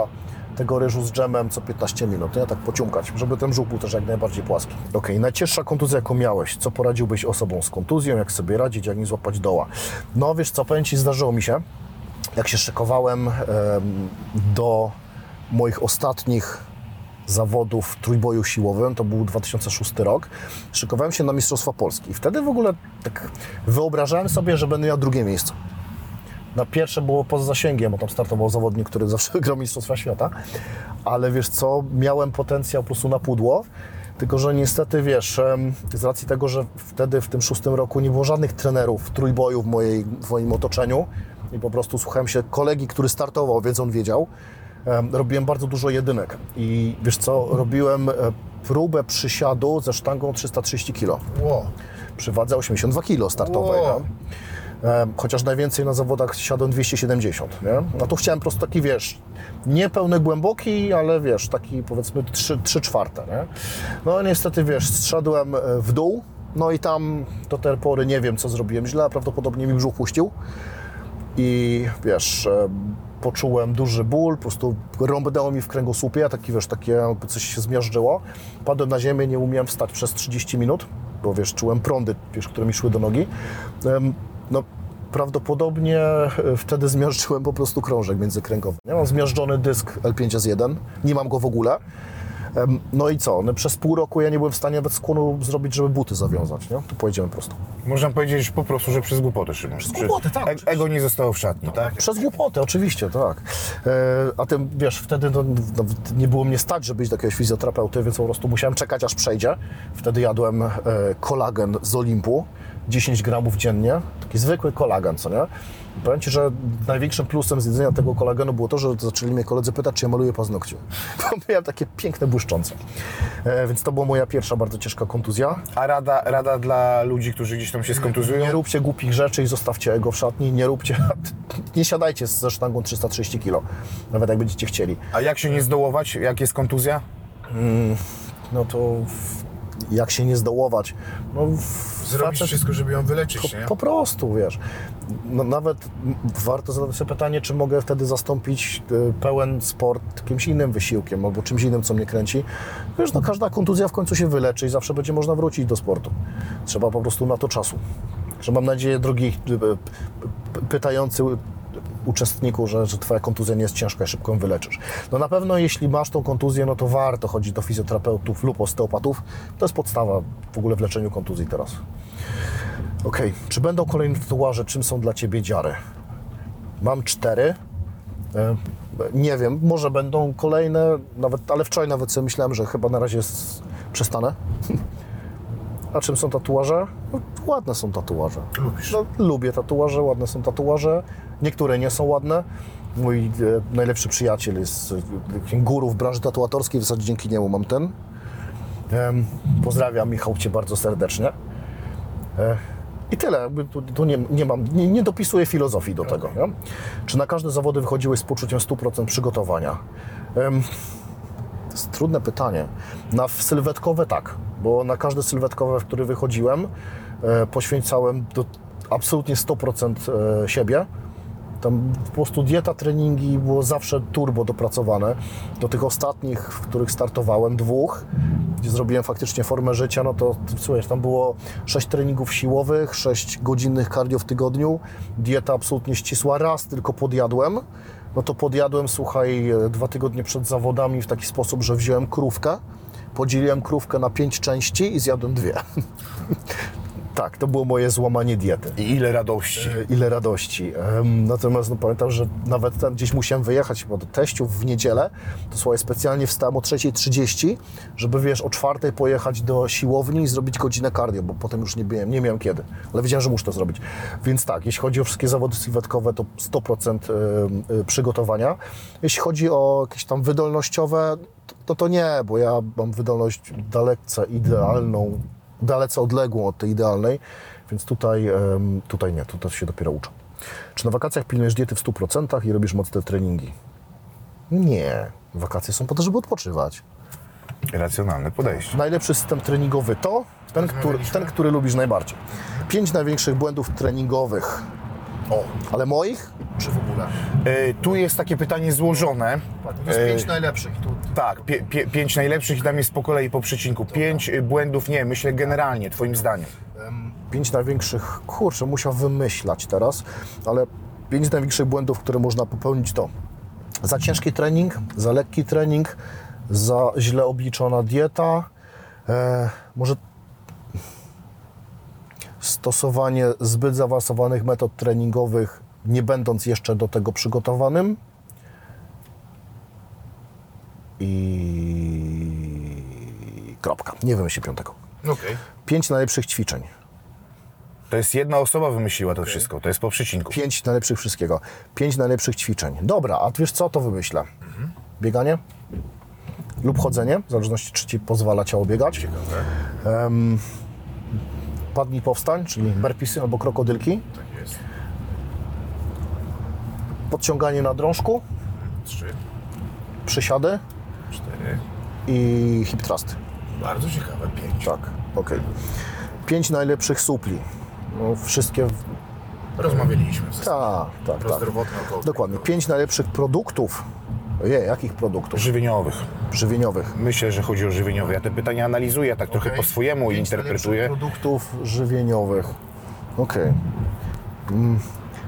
tego ryżu z dżemem co 15 minut, nie? tak pociąkać, żeby ten brzuch był też jak najbardziej płaski. Okej, najcięższa kontuzja jaką miałeś, co poradziłbyś osobom z kontuzją, jak sobie radzić, jak nie złapać doła? No wiesz co, powiem Ci, zdarzyło mi się, jak się szykowałem em, do moich ostatnich zawodów w trójboju siłowym, to był 2006 rok, szykowałem się na Mistrzostwa Polski. I wtedy w ogóle tak wyobrażałem sobie, że będę miał drugie miejsce. Na pierwsze było poza zasięgiem, bo tam startował zawodnik, który zawsze wygrał Mistrzostwa Świata. Ale wiesz co, miałem potencjał po prostu na pudło. Tylko, że niestety wiesz, z racji tego, że wtedy w tym szóstym roku nie było żadnych trenerów trójboju w, mojej, w moim otoczeniu i po prostu słuchałem się kolegi, który startował, więc on wiedział, em, robiłem bardzo dużo jedynek. I wiesz co, robiłem e, próbę przysiadu ze sztangą 330 kg. Wow. Przy wadze 82 kg startowej. Wow. E, Chociaż najwięcej na zawodach siadłem 270, nie? No tu chciałem po prostu taki, wiesz, nie pełny głęboki, ale wiesz, taki powiedzmy 3, 3 czwarte, nie? No niestety, wiesz, zszedłem e, w dół, no i tam do tej pory nie wiem, co zrobiłem źle, prawdopodobnie mi brzuch puścił i wiesz, e, poczułem duży ból, po prostu rąbnęło mi w kręgosłupie, taki wiesz, takie jakby coś się zmiażdżyło. Padłem na ziemię, nie umiałem wstać przez 30 minut, bo wiesz, czułem prądy, wiesz, które mi szły do nogi. No, prawdopodobnie e, wtedy zmiażdżyłem po prostu krążek międzykręgowy. Ja mam zmiażdżony dysk L5S1, nie mam go w ogóle. No i co? No, przez pół roku ja nie byłem w stanie nawet skłonu zrobić, żeby buty zawiązać, nie? Tu pojedziemy prosto. Można powiedzieć po prostu, że przez głupoty, Szymon. Przez głupoty, tak, oczywiście. Ego nie zostało w szatni, tak? Przez głupotę, oczywiście, tak. E, a tym, wiesz, wtedy no, no, nie było mnie stać, żeby iść do jakiegoś fizjoterapeuty, więc po prostu musiałem czekać, aż przejdzie. Wtedy jadłem e, kolagen z Olimpu, 10 gramów dziennie, taki zwykły kolagen, co nie? I Powiem Ci, że największym plusem z jedzenia tego kolagenu było to, że zaczęli mnie koledzy pytać, czy ja maluję paznokcie. Bo miałem takie piękne, błyszczące. E, więc to była moja pierwsza bardzo ciężka kontuzja. A rada, rada dla ludzi, którzy gdzieś tam się skontuzują? Nie róbcie głupich rzeczy i zostawcie ego w szatni. Nie róbcie, nie siadajcie ze sztangą 330 kg, nawet jak będziecie chcieli. A jak się nie zdołować? Jak jest kontuzja? No to w- jak się nie zdołować? No, Zrobić facet- wszystko, żeby ją wyleczyć, po, nie? po prostu, wiesz. No, nawet warto zadać sobie pytanie, czy mogę wtedy zastąpić y, pełen sport kimś innym wysiłkiem albo czymś innym, co mnie kręci. Wiesz, no każda kontuzja w końcu się wyleczy i zawsze będzie można wrócić do sportu. Trzeba po prostu na to czasu. Że mam nadzieję, drogi y, p- pytający uczestniku, że, że twoja kontuzja nie jest ciężka i szybko ją wyleczysz. No na pewno jeśli masz tą kontuzję, no to warto chodzić do fizjoterapeutów lub osteopatów. To jest podstawa w ogóle w leczeniu kontuzji teraz. Okej, czy będą kolejne tatuaże? Czym są dla Ciebie dziary? Mam cztery. E, Nie wiem, może będą kolejne, nawet, ale wczoraj nawet sobie myślałem, że chyba na razie przestanę. A czym są tatuaże? No, ładne są tatuaże. No, lubię tatuaże, ładne są tatuaże. Niektóre nie są ładne. Mój e, najlepszy przyjaciel jest e, guru w branży tatuatorskiej, w zasadzie dzięki niemu mam ten. Pozdrawiam Michał Cię bardzo serdecznie. E, I tyle, tu, tu nie, nie mam, nie, nie dopisuję filozofii do tego. Nie? Czy na każde zawody wychodziłeś z poczuciem 100% przygotowania? To jest trudne pytanie. Na sylwetkowe tak, bo na każde sylwetkowe, w które wychodziłem, e, poświęcałem do absolutnie 100% e, siebie. Tam po prostu dieta, treningi było zawsze turbo dopracowane. Do tych ostatnich, w których startowałem, dwóch, gdzie zrobiłem faktycznie formę życia, no to słuchaj, tam było 6 treningów siłowych, 6 godzinnych cardio w tygodniu, dieta absolutnie ścisła, raz tylko podjadłem. No to podjadłem, słuchaj, dwa tygodnie przed zawodami w taki sposób, że wziąłem krówkę, podzieliłem krówkę na pięć części i zjadłem dwie. Tak, to było moje złamanie diety. I ile radości. E, Ile radości. Natomiast no, pamiętam, że nawet tam gdzieś musiałem wyjechać chyba do teściów w niedzielę. To słuchaj, specjalnie wstałem o 3.30, żeby wiesz, o 4.00 pojechać do siłowni i zrobić godzinę cardio, bo potem już nie miałem, nie miałem kiedy. Ale wiedziałem, że muszę to zrobić. Więc tak, jeśli chodzi o wszystkie zawody sylwetkowe, to 100% em, y, przygotowania. Jeśli chodzi o jakieś tam wydolnościowe, to, to, to nie, bo ja mam wydolność dalece idealną, dalece odległą od tej idealnej, więc tutaj, tutaj nie, tutaj się dopiero uczę. Czy na wakacjach pilnujesz diety w 100% i robisz mocne treningi? Nie. Wakacje są po to, żeby odpoczywać. Racjonalne podejście. Najlepszy system treningowy to ten, który, ten, który lubisz najbardziej. Pięć największych błędów treningowych. O, ale moich? Czy w ogóle? E, tu jest takie pytanie złożone. To jest E, pięć najlepszych. Tu, Tak, pie, pie, pięć najlepszych i tam jest po kolei po przecinku. Pięć y, błędów, nie, myślę generalnie, twoim zdaniem. pięć największych, kurczę, musiał wymyślać teraz, ale pięć największych błędów, które można popełnić to za ciężki trening, za lekki trening, za źle obliczona dieta, e, może stosowanie zbyt zaawansowanych metod treningowych, nie będąc jeszcze do tego przygotowanym i kropka. Nie wymyślił piątego. Okej. Pięć najlepszych ćwiczeń. To jest jedna osoba wymyśliła to wszystko, to jest po przecinku. Pięć najlepszych wszystkiego. Pięć najlepszych ćwiczeń. Dobra, a wiesz co, to wymyślę. Bieganie lub chodzenie, w zależności czy ci pozwala ciało biegać. Em, padnij powstań, czyli burpeesy albo krokodylki. Tak jest. Podciąganie na drążku, Trzy, przysiady cztery. i hip thrust. Bardzo ciekawe, pięć. Tak, okej. Pięć najlepszych supli. No, wszystkie... w- Rozmawialiśmy. Tak, tak, tak. Dokładnie. Pięć najlepszych produktów. Ojej, jakich produktów? Żywieniowych. Żywieniowych. Myślę, że chodzi o żywieniowe. Ja te pytania analizuję, tak trochę po swojemu Pięć interpretuję. produktów żywieniowych. Okej. Mm,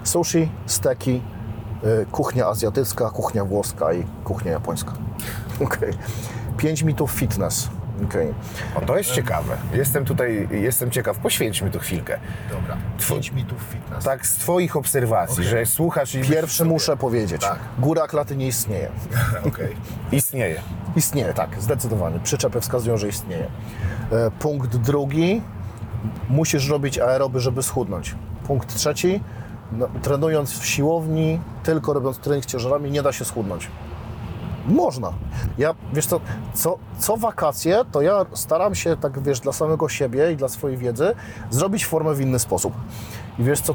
Sushi, steki, y, kuchnia azjatycka, kuchnia włoska i kuchnia japońska. Okej. Pięć mitów fitness. Okej. O, to jest ciekawe. Jestem tutaj, jestem ciekaw. Poświęćmy tu chwilkę. Dobra. Pięć mitów fitness. Tak, z Twoich obserwacji, że słuchasz i... Pierwszy muszę powiedzieć. Tak. Góra klaty nie istnieje. Okej. Istnieje. Istnieje, tak, zdecydowanie. Przyczepy wskazują, że istnieje. E, Punkt drugi. Musisz robić aeroby, żeby schudnąć. Punkt trzeci. No, trenując w siłowni, tylko robiąc trening z ciężarami, nie da się schudnąć. Można. Ja, wiesz co, co, co wakacje, to ja staram się, tak wiesz, dla samego siebie i dla swojej wiedzy, zrobić formę w inny sposób. I wiesz co,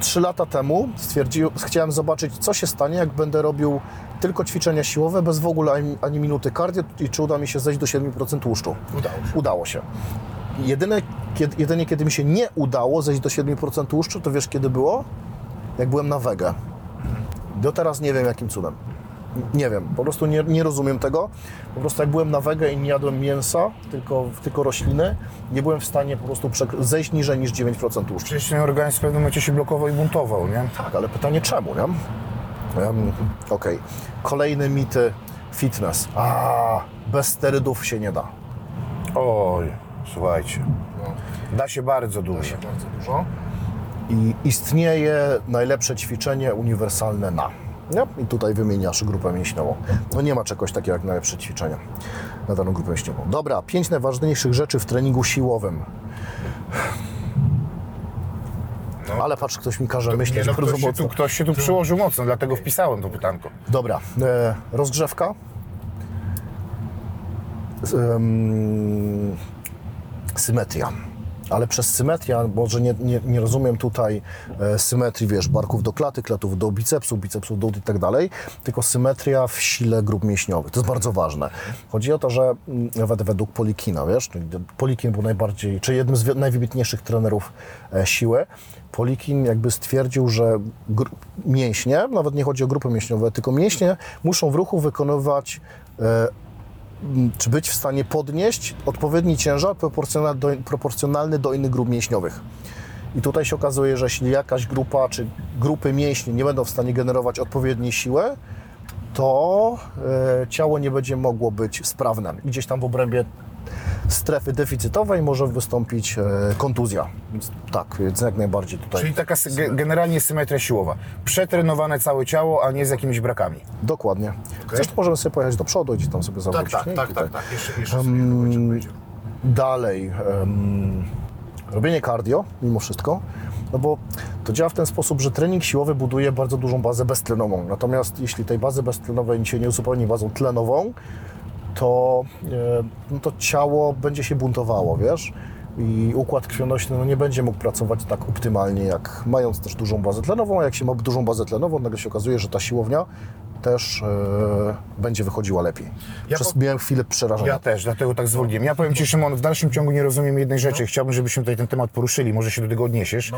trzy lata temu stwierdziłem, chciałem zobaczyć, co się stanie, jak będę robił tylko ćwiczenia siłowe, bez w ogóle ani, ani minuty cardio i czy uda mi się zejść do 7% tłuszczu. Udało się. Udało się. Jedyne, kiedy, jedynie kiedy mi się nie udało zejść do 7% tłuszczu, to wiesz kiedy było? Jak byłem na wege. Do teraz nie wiem jakim cudem. Nie wiem, po prostu nie, nie rozumiem tego. Po prostu jak byłem na wege i nie jadłem mięsa, tylko, tylko rośliny, nie byłem w stanie po prostu zejść niżej niż 9% tłuszczu. Przecież ten organizm w pewnym momencie się blokował i buntował, nie? Tak, ale pytanie czemu, nie? Um, Okej. Kolejne mity fitness. A, bez sterydów się nie da. Oj, słuchajcie. Da się bardzo dużo. bardzo dużo. I istnieje najlepsze ćwiczenie uniwersalne na. Nie? I tutaj wymieniasz grupę mięśniową. No nie ma czegoś takiego jak najlepsze ćwiczenie na daną grupę mięśniową. Dobra, pięć najważniejszych rzeczy w treningu siłowym. No. Ale patrz, ktoś mi każe Nie, myśleć no, bardzo ktoś, się tu, ktoś się tu przyłożył mocno, dlatego wpisałem to pytanko. Dobra, e, rozgrzewka. Em, symetria. Ale przez symetria, może nie, nie, nie rozumiem tutaj e, symetrii, wiesz, barków do klaty, klatów do bicepsów, bicepsów do i tak dalej, tylko symetria w sile grup mięśniowych. To jest bardzo ważne. Chodzi o to, że mm, nawet według Polikina, wiesz, Polikin był najbardziej, czy jednym z najwybitniejszych trenerów e, siły, Polikin jakby stwierdził, że mięśnie, nawet nie chodzi o grupy mięśniowe, tylko mięśnie muszą w ruchu wykonywać e, czy być w stanie podnieść odpowiedni ciężar proporcjonalny do, proporcjonalny do innych grup mięśniowych. I tutaj się okazuje, że jeśli jakaś grupa czy grupy mięśni nie będą w stanie generować odpowiedniej siły, to e, ciało nie będzie mogło być sprawne. Gdzieś tam w obrębie strefy deficytowej może wystąpić e, kontuzja. Więc tak, więc jak najbardziej tutaj. Czyli taka generalnie symetria siłowa. Przetrenowane całe ciało, a nie z jakimiś brakami. Dokładnie. Zresztą możemy sobie pojechać do przodu i tam sobie zawrócić. tak, tak, tutaj. tak, tak. Jeszcze, jeszcze Em, Dalej, em, robienie cardio mimo wszystko, no bo to działa w ten sposób, że trening siłowy buduje bardzo dużą bazę beztlenową. Natomiast jeśli tej bazy beztlenowej się nie uzupełni bazą tlenową, to, e, no to ciało będzie się buntowało, wiesz? I układ krwionośny no, nie będzie mógł pracować tak optymalnie, jak mając też dużą bazę tlenową, a jak się ma dużą bazę tlenową, nagle się okazuje, że ta siłownia też e, będzie wychodziła lepiej. Ja Przez po- miałem chwilę przerażenia. Ja też, dlatego tak zwolniłem. Ja powiem Ci, Szymon, w dalszym ciągu nie rozumiem jednej rzeczy. Chciałbym, żebyśmy tutaj ten temat poruszyli, może się do tego odniesiesz.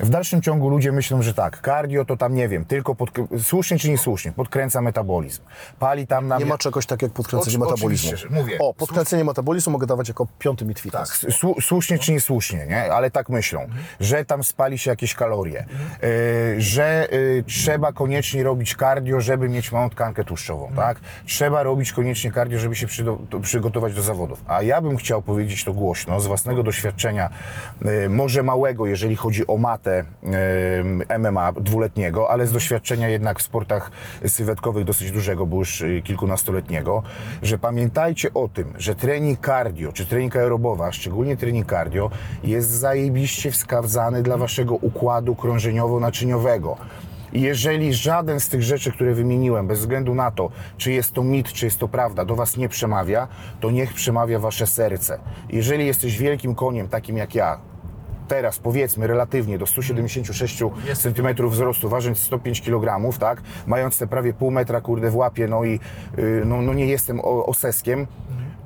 W dalszym ciągu ludzie myślą, że tak, cardio to tam, nie wiem, tylko pod, słusznie czy niesłusznie, podkręca metabolizm. Pali tam nam... Nie ma czegoś tak jak podkręcenie Oczy- metabolizmu. mówię. O, podkręcenie metabolizmu mogę dawać jako piąty mit fitness. Tak, słu- słusznie czy niesłusznie, nie? ale tak myślą, że tam spali się jakieś kalorie, y, że y, trzeba koniecznie robić cardio, żeby mieć małą tkankę tłuszczową, tak? Trzeba robić koniecznie cardio, żeby się przygotować do zawodów. A ja bym chciał powiedzieć to głośno, z własnego doświadczenia, y, może małego, jeżeli chodzi o matę y, MMA dwuletniego, ale z doświadczenia jednak w sportach sylwetkowych dosyć dużego, bo już y, kilkunastoletniego, że pamiętajcie o tym, że trening cardio, czy trening aerobowa, szczególnie trening cardio, jest zajebiście wskazany dla waszego układu krążeniowo-naczyniowego. I Jeżeli żaden z tych rzeczy, które wymieniłem, bez względu na to, czy jest to mit, czy jest to prawda, do Was nie przemawia, to niech przemawia Wasze serce. Jeżeli jesteś wielkim koniem, takim jak ja, teraz powiedzmy relatywnie do 176 cm wzrostu, ważąc 105 kg, tak, mając te prawie pół metra kurde w łapie, no i yy, no, no nie jestem oseskiem,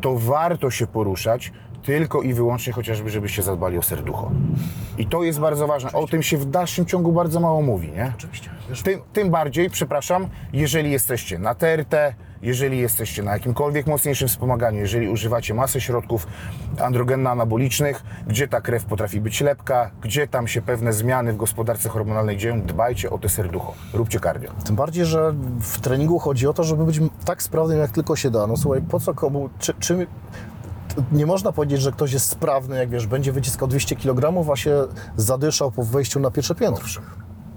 to warto się poruszać tylko i wyłącznie chociażby, żebyście zadbali o serducho. I to jest bardzo ważne. O tym się w dalszym ciągu bardzo mało mówi, nie? Oczywiście. Tym, tym bardziej, przepraszam, jeżeli jesteście na TRT, jeżeli jesteście na jakimkolwiek mocniejszym wspomaganiu, jeżeli używacie masy środków androgenno-anabolicznych, gdzie ta krew potrafi być lepka, gdzie tam się pewne zmiany w gospodarce hormonalnej dzieją, dbajcie o te serducho. Róbcie cardio. Tym bardziej, że w treningu chodzi o to, żeby być tak sprawnym, jak tylko się da. No słuchaj, po co komu... Czy, czy, nie można powiedzieć, że ktoś jest sprawny, jak wiesz, będzie wyciskał 200 kg, a się zadyszał po wejściu na pierwsze piętro.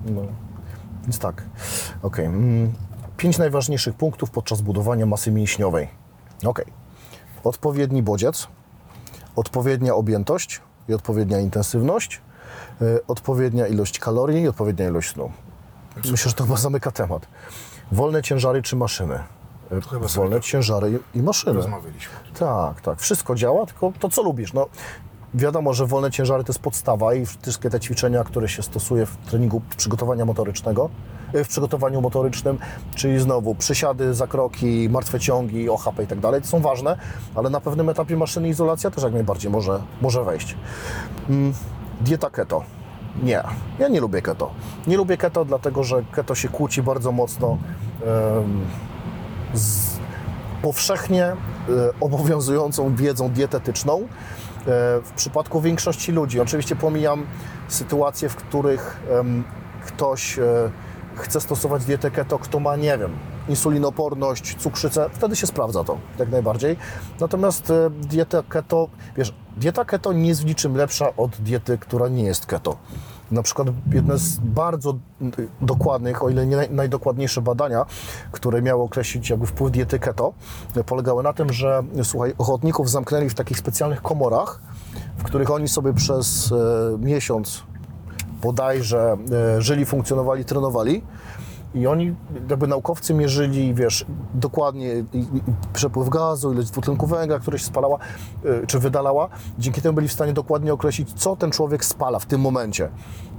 No. Więc tak. Okej. mm, Pięć najważniejszych punktów podczas budowania masy mięśniowej. Okej. Odpowiedni bodziec, odpowiednia objętość i odpowiednia intensywność, y, odpowiednia ilość kalorii i odpowiednia ilość snu. Myślę, że to chyba zamyka temat. Wolne ciężary czy maszyny? Chyba Wolne ciężary i maszyny. Rozmawialiśmy. Tak, tak. Wszystko działa, tylko to, co lubisz. No, wiadomo, że wolne ciężary to jest podstawa i wszystkie te ćwiczenia, które się stosuje w treningu przygotowania motorycznego, y, w przygotowaniu motorycznym, czyli znowu przysiady, zakroki, martwe ciągi, OHP i tak dalej, to są ważne, ale na pewnym etapie maszyny izolacja też jak najbardziej może, może wejść. Mm, dieta keto. Nie, ja nie lubię keto. Nie lubię keto, dlatego że keto się kłóci bardzo mocno em, z powszechnie e, obowiązującą wiedzą dietetyczną e, w przypadku większości ludzi. Oczywiście pomijam sytuacje, w których ktoś e, chce stosować dietę keto, kto ma, nie wiem, insulinoporność, cukrzycę, wtedy się sprawdza to, jak najbardziej. Natomiast dieta keto, wiesz, dieta keto nie jest w niczym lepsza od diety, która nie jest keto. Na przykład jedne z bardzo dokładnych, o ile nie naj, najdokładniejsze badania, które miały określić jakby wpływ diety keto, polegały na tym, że słuchaj, ochotników zamknęli w takich specjalnych komorach, w których oni sobie przez e, miesiąc bodajże e, żyli, funkcjonowali, trenowali. I oni, jakby naukowcy mierzyli, wiesz, dokładnie przepływ gazu, ilość dwutlenku węgla, który się spalała, y, czy wydalała. Dzięki temu byli w stanie dokładnie określić, co ten człowiek spala w tym momencie.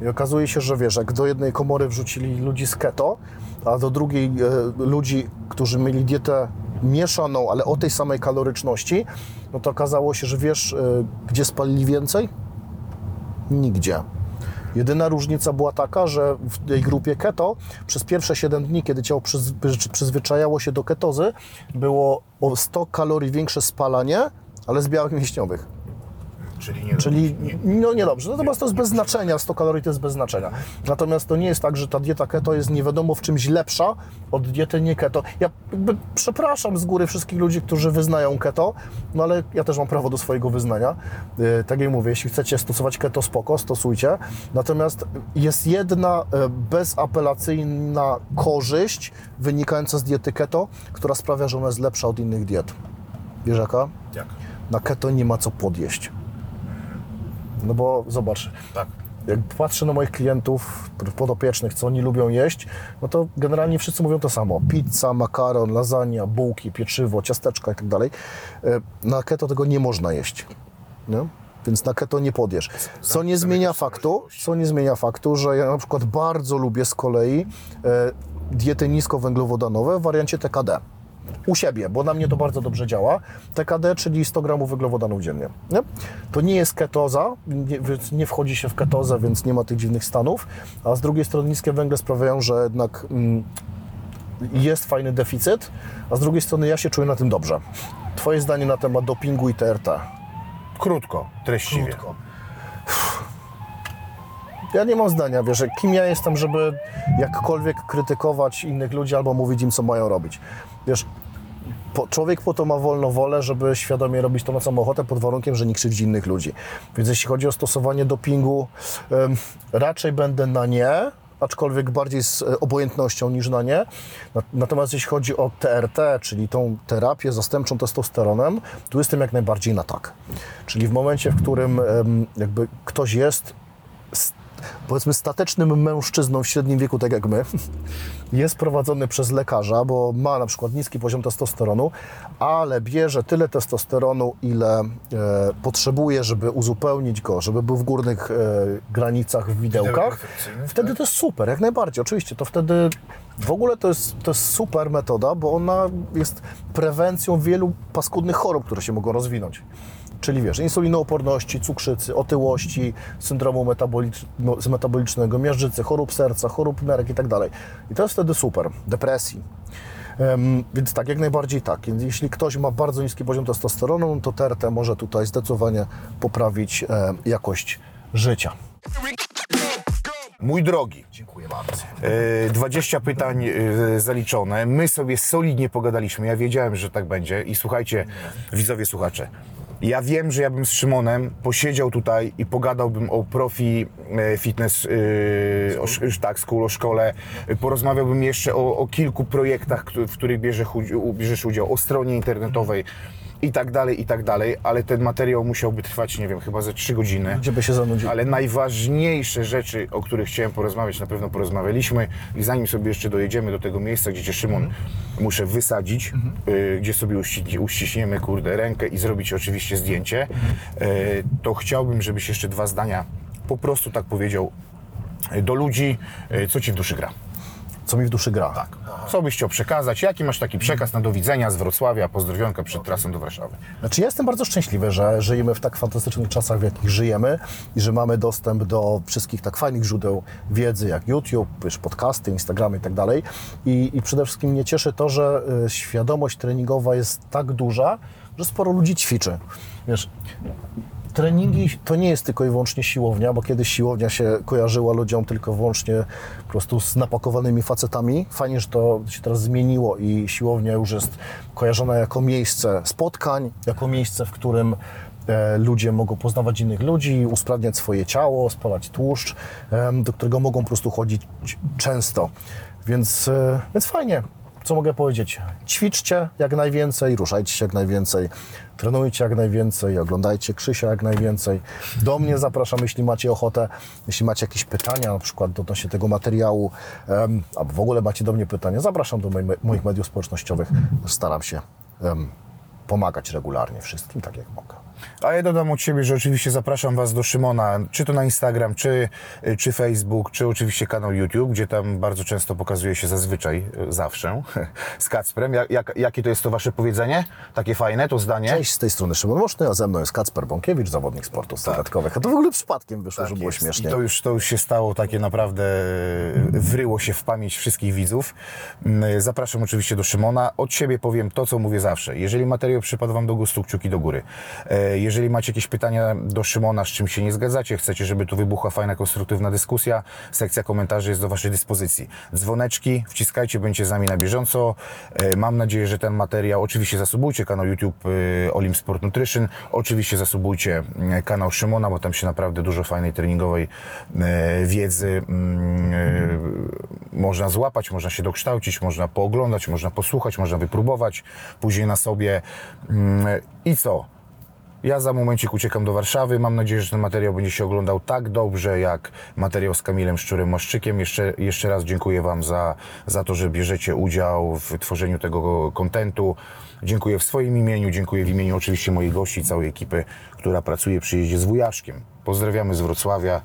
I okazuje się, że wiesz, jak do jednej komory wrzucili ludzi z keto, a do drugiej e, ludzi, którzy mieli dietę mieszaną, ale o tej samej kaloryczności, no to okazało się, że wiesz, e, gdzie spalili więcej? Nigdzie. Jedyna różnica była taka, że w tej grupie keto przez pierwsze 7 dni, kiedy ciało przyzwy- przyzwyczajało się do ketozy, było o 100 kalorii większe spalanie, ale z białek mięśniowych. Czyli nie Czyli no niedobrze. Natomiast to jest bez znaczenia, 100 kalorii to jest bez znaczenia. Natomiast to nie jest tak, że ta dieta keto jest nie wiadomo w czymś lepsza od diety nie keto. Ja przepraszam z góry wszystkich ludzi, którzy wyznają keto, no ale ja też mam prawo do swojego wyznania. Yy, tak jak mówię, jeśli chcecie stosować keto, spoko, stosujcie. Natomiast jest jedna e, bezapelacyjna korzyść wynikająca z diety keto, która sprawia, że ona jest lepsza od innych diet. Wiesz jaka? Jak? Na keto nie ma co podjeść. No bo zobacz, Tak. jak patrzę na moich klientów podopiecznych, co oni lubią jeść, no to generalnie wszyscy mówią to samo. Pizza, makaron, lasagna, bułki, pieczywo, ciasteczka i tak dalej. E, Na keto tego nie można jeść. Nie? Więc na keto nie podjesz. Co nie zmienia faktu, co nie zmienia faktu, że ja na przykład bardzo lubię z kolei e, diety niskowęglowodanowe w wariancie TKD u siebie, bo na mnie to bardzo dobrze działa. TKD, czyli 100 gramów węglowodanów dziennie. Nie? To nie jest ketoza, nie, więc nie wchodzi się w ketozę, więc nie ma tych dziwnych stanów, a z drugiej strony niskie węgle sprawiają, że jednak mm, jest fajny deficyt, a z drugiej strony ja się czuję na tym dobrze. Twoje zdanie na temat dopingu i TRT? Krótko, treściwie. Krótko. Ja nie mam zdania, wiesz, kim ja jestem, żeby jakkolwiek krytykować innych ludzi albo mówić im, co mają robić. Wiesz, po, człowiek po to ma wolną wolę, żeby świadomie robić to, na co ma ochotę, pod warunkiem, że nie krzywdzi innych ludzi. Więc jeśli chodzi o stosowanie dopingu, em, raczej będę na nie, aczkolwiek bardziej z e, obojętnością niż na nie. Na- Natomiast jeśli chodzi o TRT, czyli tą terapię zastępczą testosteronem, tu jestem jak najbardziej na tak. Czyli w momencie, w którym jakby ktoś jest powiedzmy statecznym mężczyzną w średnim wieku, tak jak my, jest prowadzony przez lekarza, bo ma na przykład niski poziom testosteronu, ale bierze tyle testosteronu, ile e, potrzebuje, żeby uzupełnić go, żeby był w górnych e, granicach w widełkach, wtedy to jest super, jak najbardziej. Oczywiście, to wtedy w ogóle to jest, to jest super metoda, bo ona jest prewencją wielu paskudnych chorób, które się mogą rozwinąć. Czyli wiesz, insulinooporności, cukrzycy, otyłości, syndromu metabolicznego, miażdżycy, chorób serca, chorób nerek i tak dalej. I to jest wtedy super. Depresji. Em, więc tak, jak najbardziej tak. Jeśli ktoś ma bardzo niski poziom testosteronu, to TRT może tutaj zdecydowanie poprawić e, jakość życia. Mój drogi, Dziękuję bardzo. e, 20 pytań e, zaliczone. My sobie solidnie pogadaliśmy. Ja wiedziałem, że tak będzie. I słuchajcie, widzowie, słuchacze. Ja wiem, że ja bym z Szymonem posiedział tutaj i pogadałbym o profi e, fitness, e, o, tak, school, o szkole. Porozmawiałbym jeszcze o, o kilku projektach, w których bierzesz udział, o stronie internetowej i tak dalej, i tak dalej, ale ten materiał musiałby trwać, nie wiem, chyba ze 3 godziny. Gdzie by się zanudził? Ale najważniejsze rzeczy, o których chciałem porozmawiać, na pewno porozmawialiśmy. I zanim sobie jeszcze dojedziemy do tego miejsca, gdzie cię Szymon muszę wysadzić, y, gdzie sobie uści, uściśniemy kurde rękę i zrobić oczywiście zdjęcie, y, to chciałbym, żebyś jeszcze dwa zdania po prostu tak powiedział y, do ludzi, y, co ci w duszy gra. Co mi w duszy gra? Tak. Co byś chciał przekazać? Jaki masz taki przekaz na do widzenia z Wrocławia, pozdrowionka przed trasą do Warszawy? Znaczy ja jestem bardzo szczęśliwy, że żyjemy w tak fantastycznych czasach, w jakich żyjemy i że mamy dostęp do wszystkich tak fajnych źródeł wiedzy, jak YouTube, wiesz, podcasty, Instagramy i tak dalej. I, przede wszystkim mnie cieszy to, że y, świadomość treningowa jest tak duża, że sporo ludzi ćwiczy. Wiesz, treningi to nie jest tylko i wyłącznie siłownia, bo kiedyś siłownia się kojarzyła ludziom tylko wyłącznie po prostu z napakowanymi facetami. Fajnie, że to się teraz zmieniło i siłownia już jest kojarzona jako miejsce spotkań, jako miejsce, w którym e, ludzie mogą poznawać innych ludzi, usprawniać swoje ciało, spalać tłuszcz, do którego mogą po prostu chodzić często. Więc, e, więc fajnie. Co mogę powiedzieć? Ćwiczcie jak najwięcej, ruszajcie się jak najwięcej, trenujcie jak najwięcej, oglądajcie Krzysia jak najwięcej. Do mnie zapraszam, jeśli macie ochotę, jeśli macie jakieś pytania, na przykład odnośnie tego materiału, em, albo w ogóle macie do mnie pytania, zapraszam do moi- moich mediów społecznościowych. Staram się em, pomagać regularnie wszystkim, tak jak mogę. A ja dodam od siebie, że oczywiście zapraszam Was do Szymona, czy to na Instagram, czy, czy Facebook, czy oczywiście kanał YouTube, gdzie tam bardzo często pokazuje się zazwyczaj, e, zawsze, z Kacprem. Jak, jak, jakie to jest to Wasze powiedzenie? Takie fajne, to zdanie? Cześć, z tej strony Szymon Moszny, a ze mną jest Kacper Bąkiewicz, zawodnik sportów sylwetkowych. A to w ogóle przypadkiem wyszło, że było Tak jest. śmiesznie. I to już, to już się stało takie naprawdę, e, wryło się w pamięć wszystkich widzów. Mm, Zapraszam oczywiście do Szymona. Od siebie powiem to, co mówię zawsze. Jeżeli materiał przypadł Wam do gustu, kciuki do góry. Jeżeli macie jakieś pytania do Szymona, z czym się nie zgadzacie, chcecie, żeby tu wybuchła fajna, konstruktywna dyskusja, sekcja komentarzy jest do Waszej dyspozycji. Dzwoneczki, wciskajcie, będziecie z nami na bieżąco. E, Mam nadzieję, że ten materiał, oczywiście zasubujcie kanał YouTube e, Olim Sport Nutrition, oczywiście zasubujcie e, kanał Szymona, bo tam się naprawdę dużo fajnej treningowej wiedzy mm, można złapać, można się dokształcić, można pooglądać, można posłuchać, można wypróbować później na sobie. Mm, I co? Ja za momencik uciekam do Warszawy. Mam nadzieję, że ten materiał będzie się oglądał tak dobrze, jak materiał z Kamilem Szczurem-Maszczykiem. Jeszcze, jeszcze raz dziękuję Wam za, za to, że bierzecie udział w tworzeniu tego kontentu. Dziękuję w swoim imieniu, dziękuję w imieniu oczywiście moich gości i całej ekipy, która pracuje przy jeździe z Wujaszkiem. Pozdrawiamy z Wrocławia.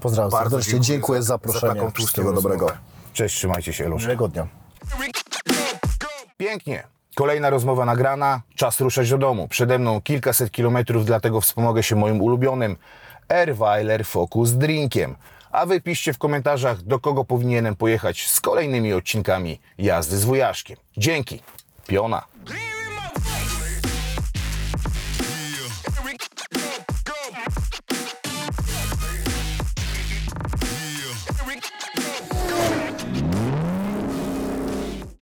Pozdrawiam Bardzo serdecznie, dziękuję za zaproszenie, taką wszystkiego dobrego. Cześć, trzymajcie się, Elosz. Miłego dnia. Pięknie. Kolejna rozmowa nagrana, czas ruszać do domu. Przede mną kilkaset kilometrów, dlatego wspomogę się moim ulubionym Airweiler Focus Drinkiem. A wy piszcie w komentarzach, do kogo powinienem pojechać z kolejnymi odcinkami jazdy z wujaszkiem. Dzięki. Piona.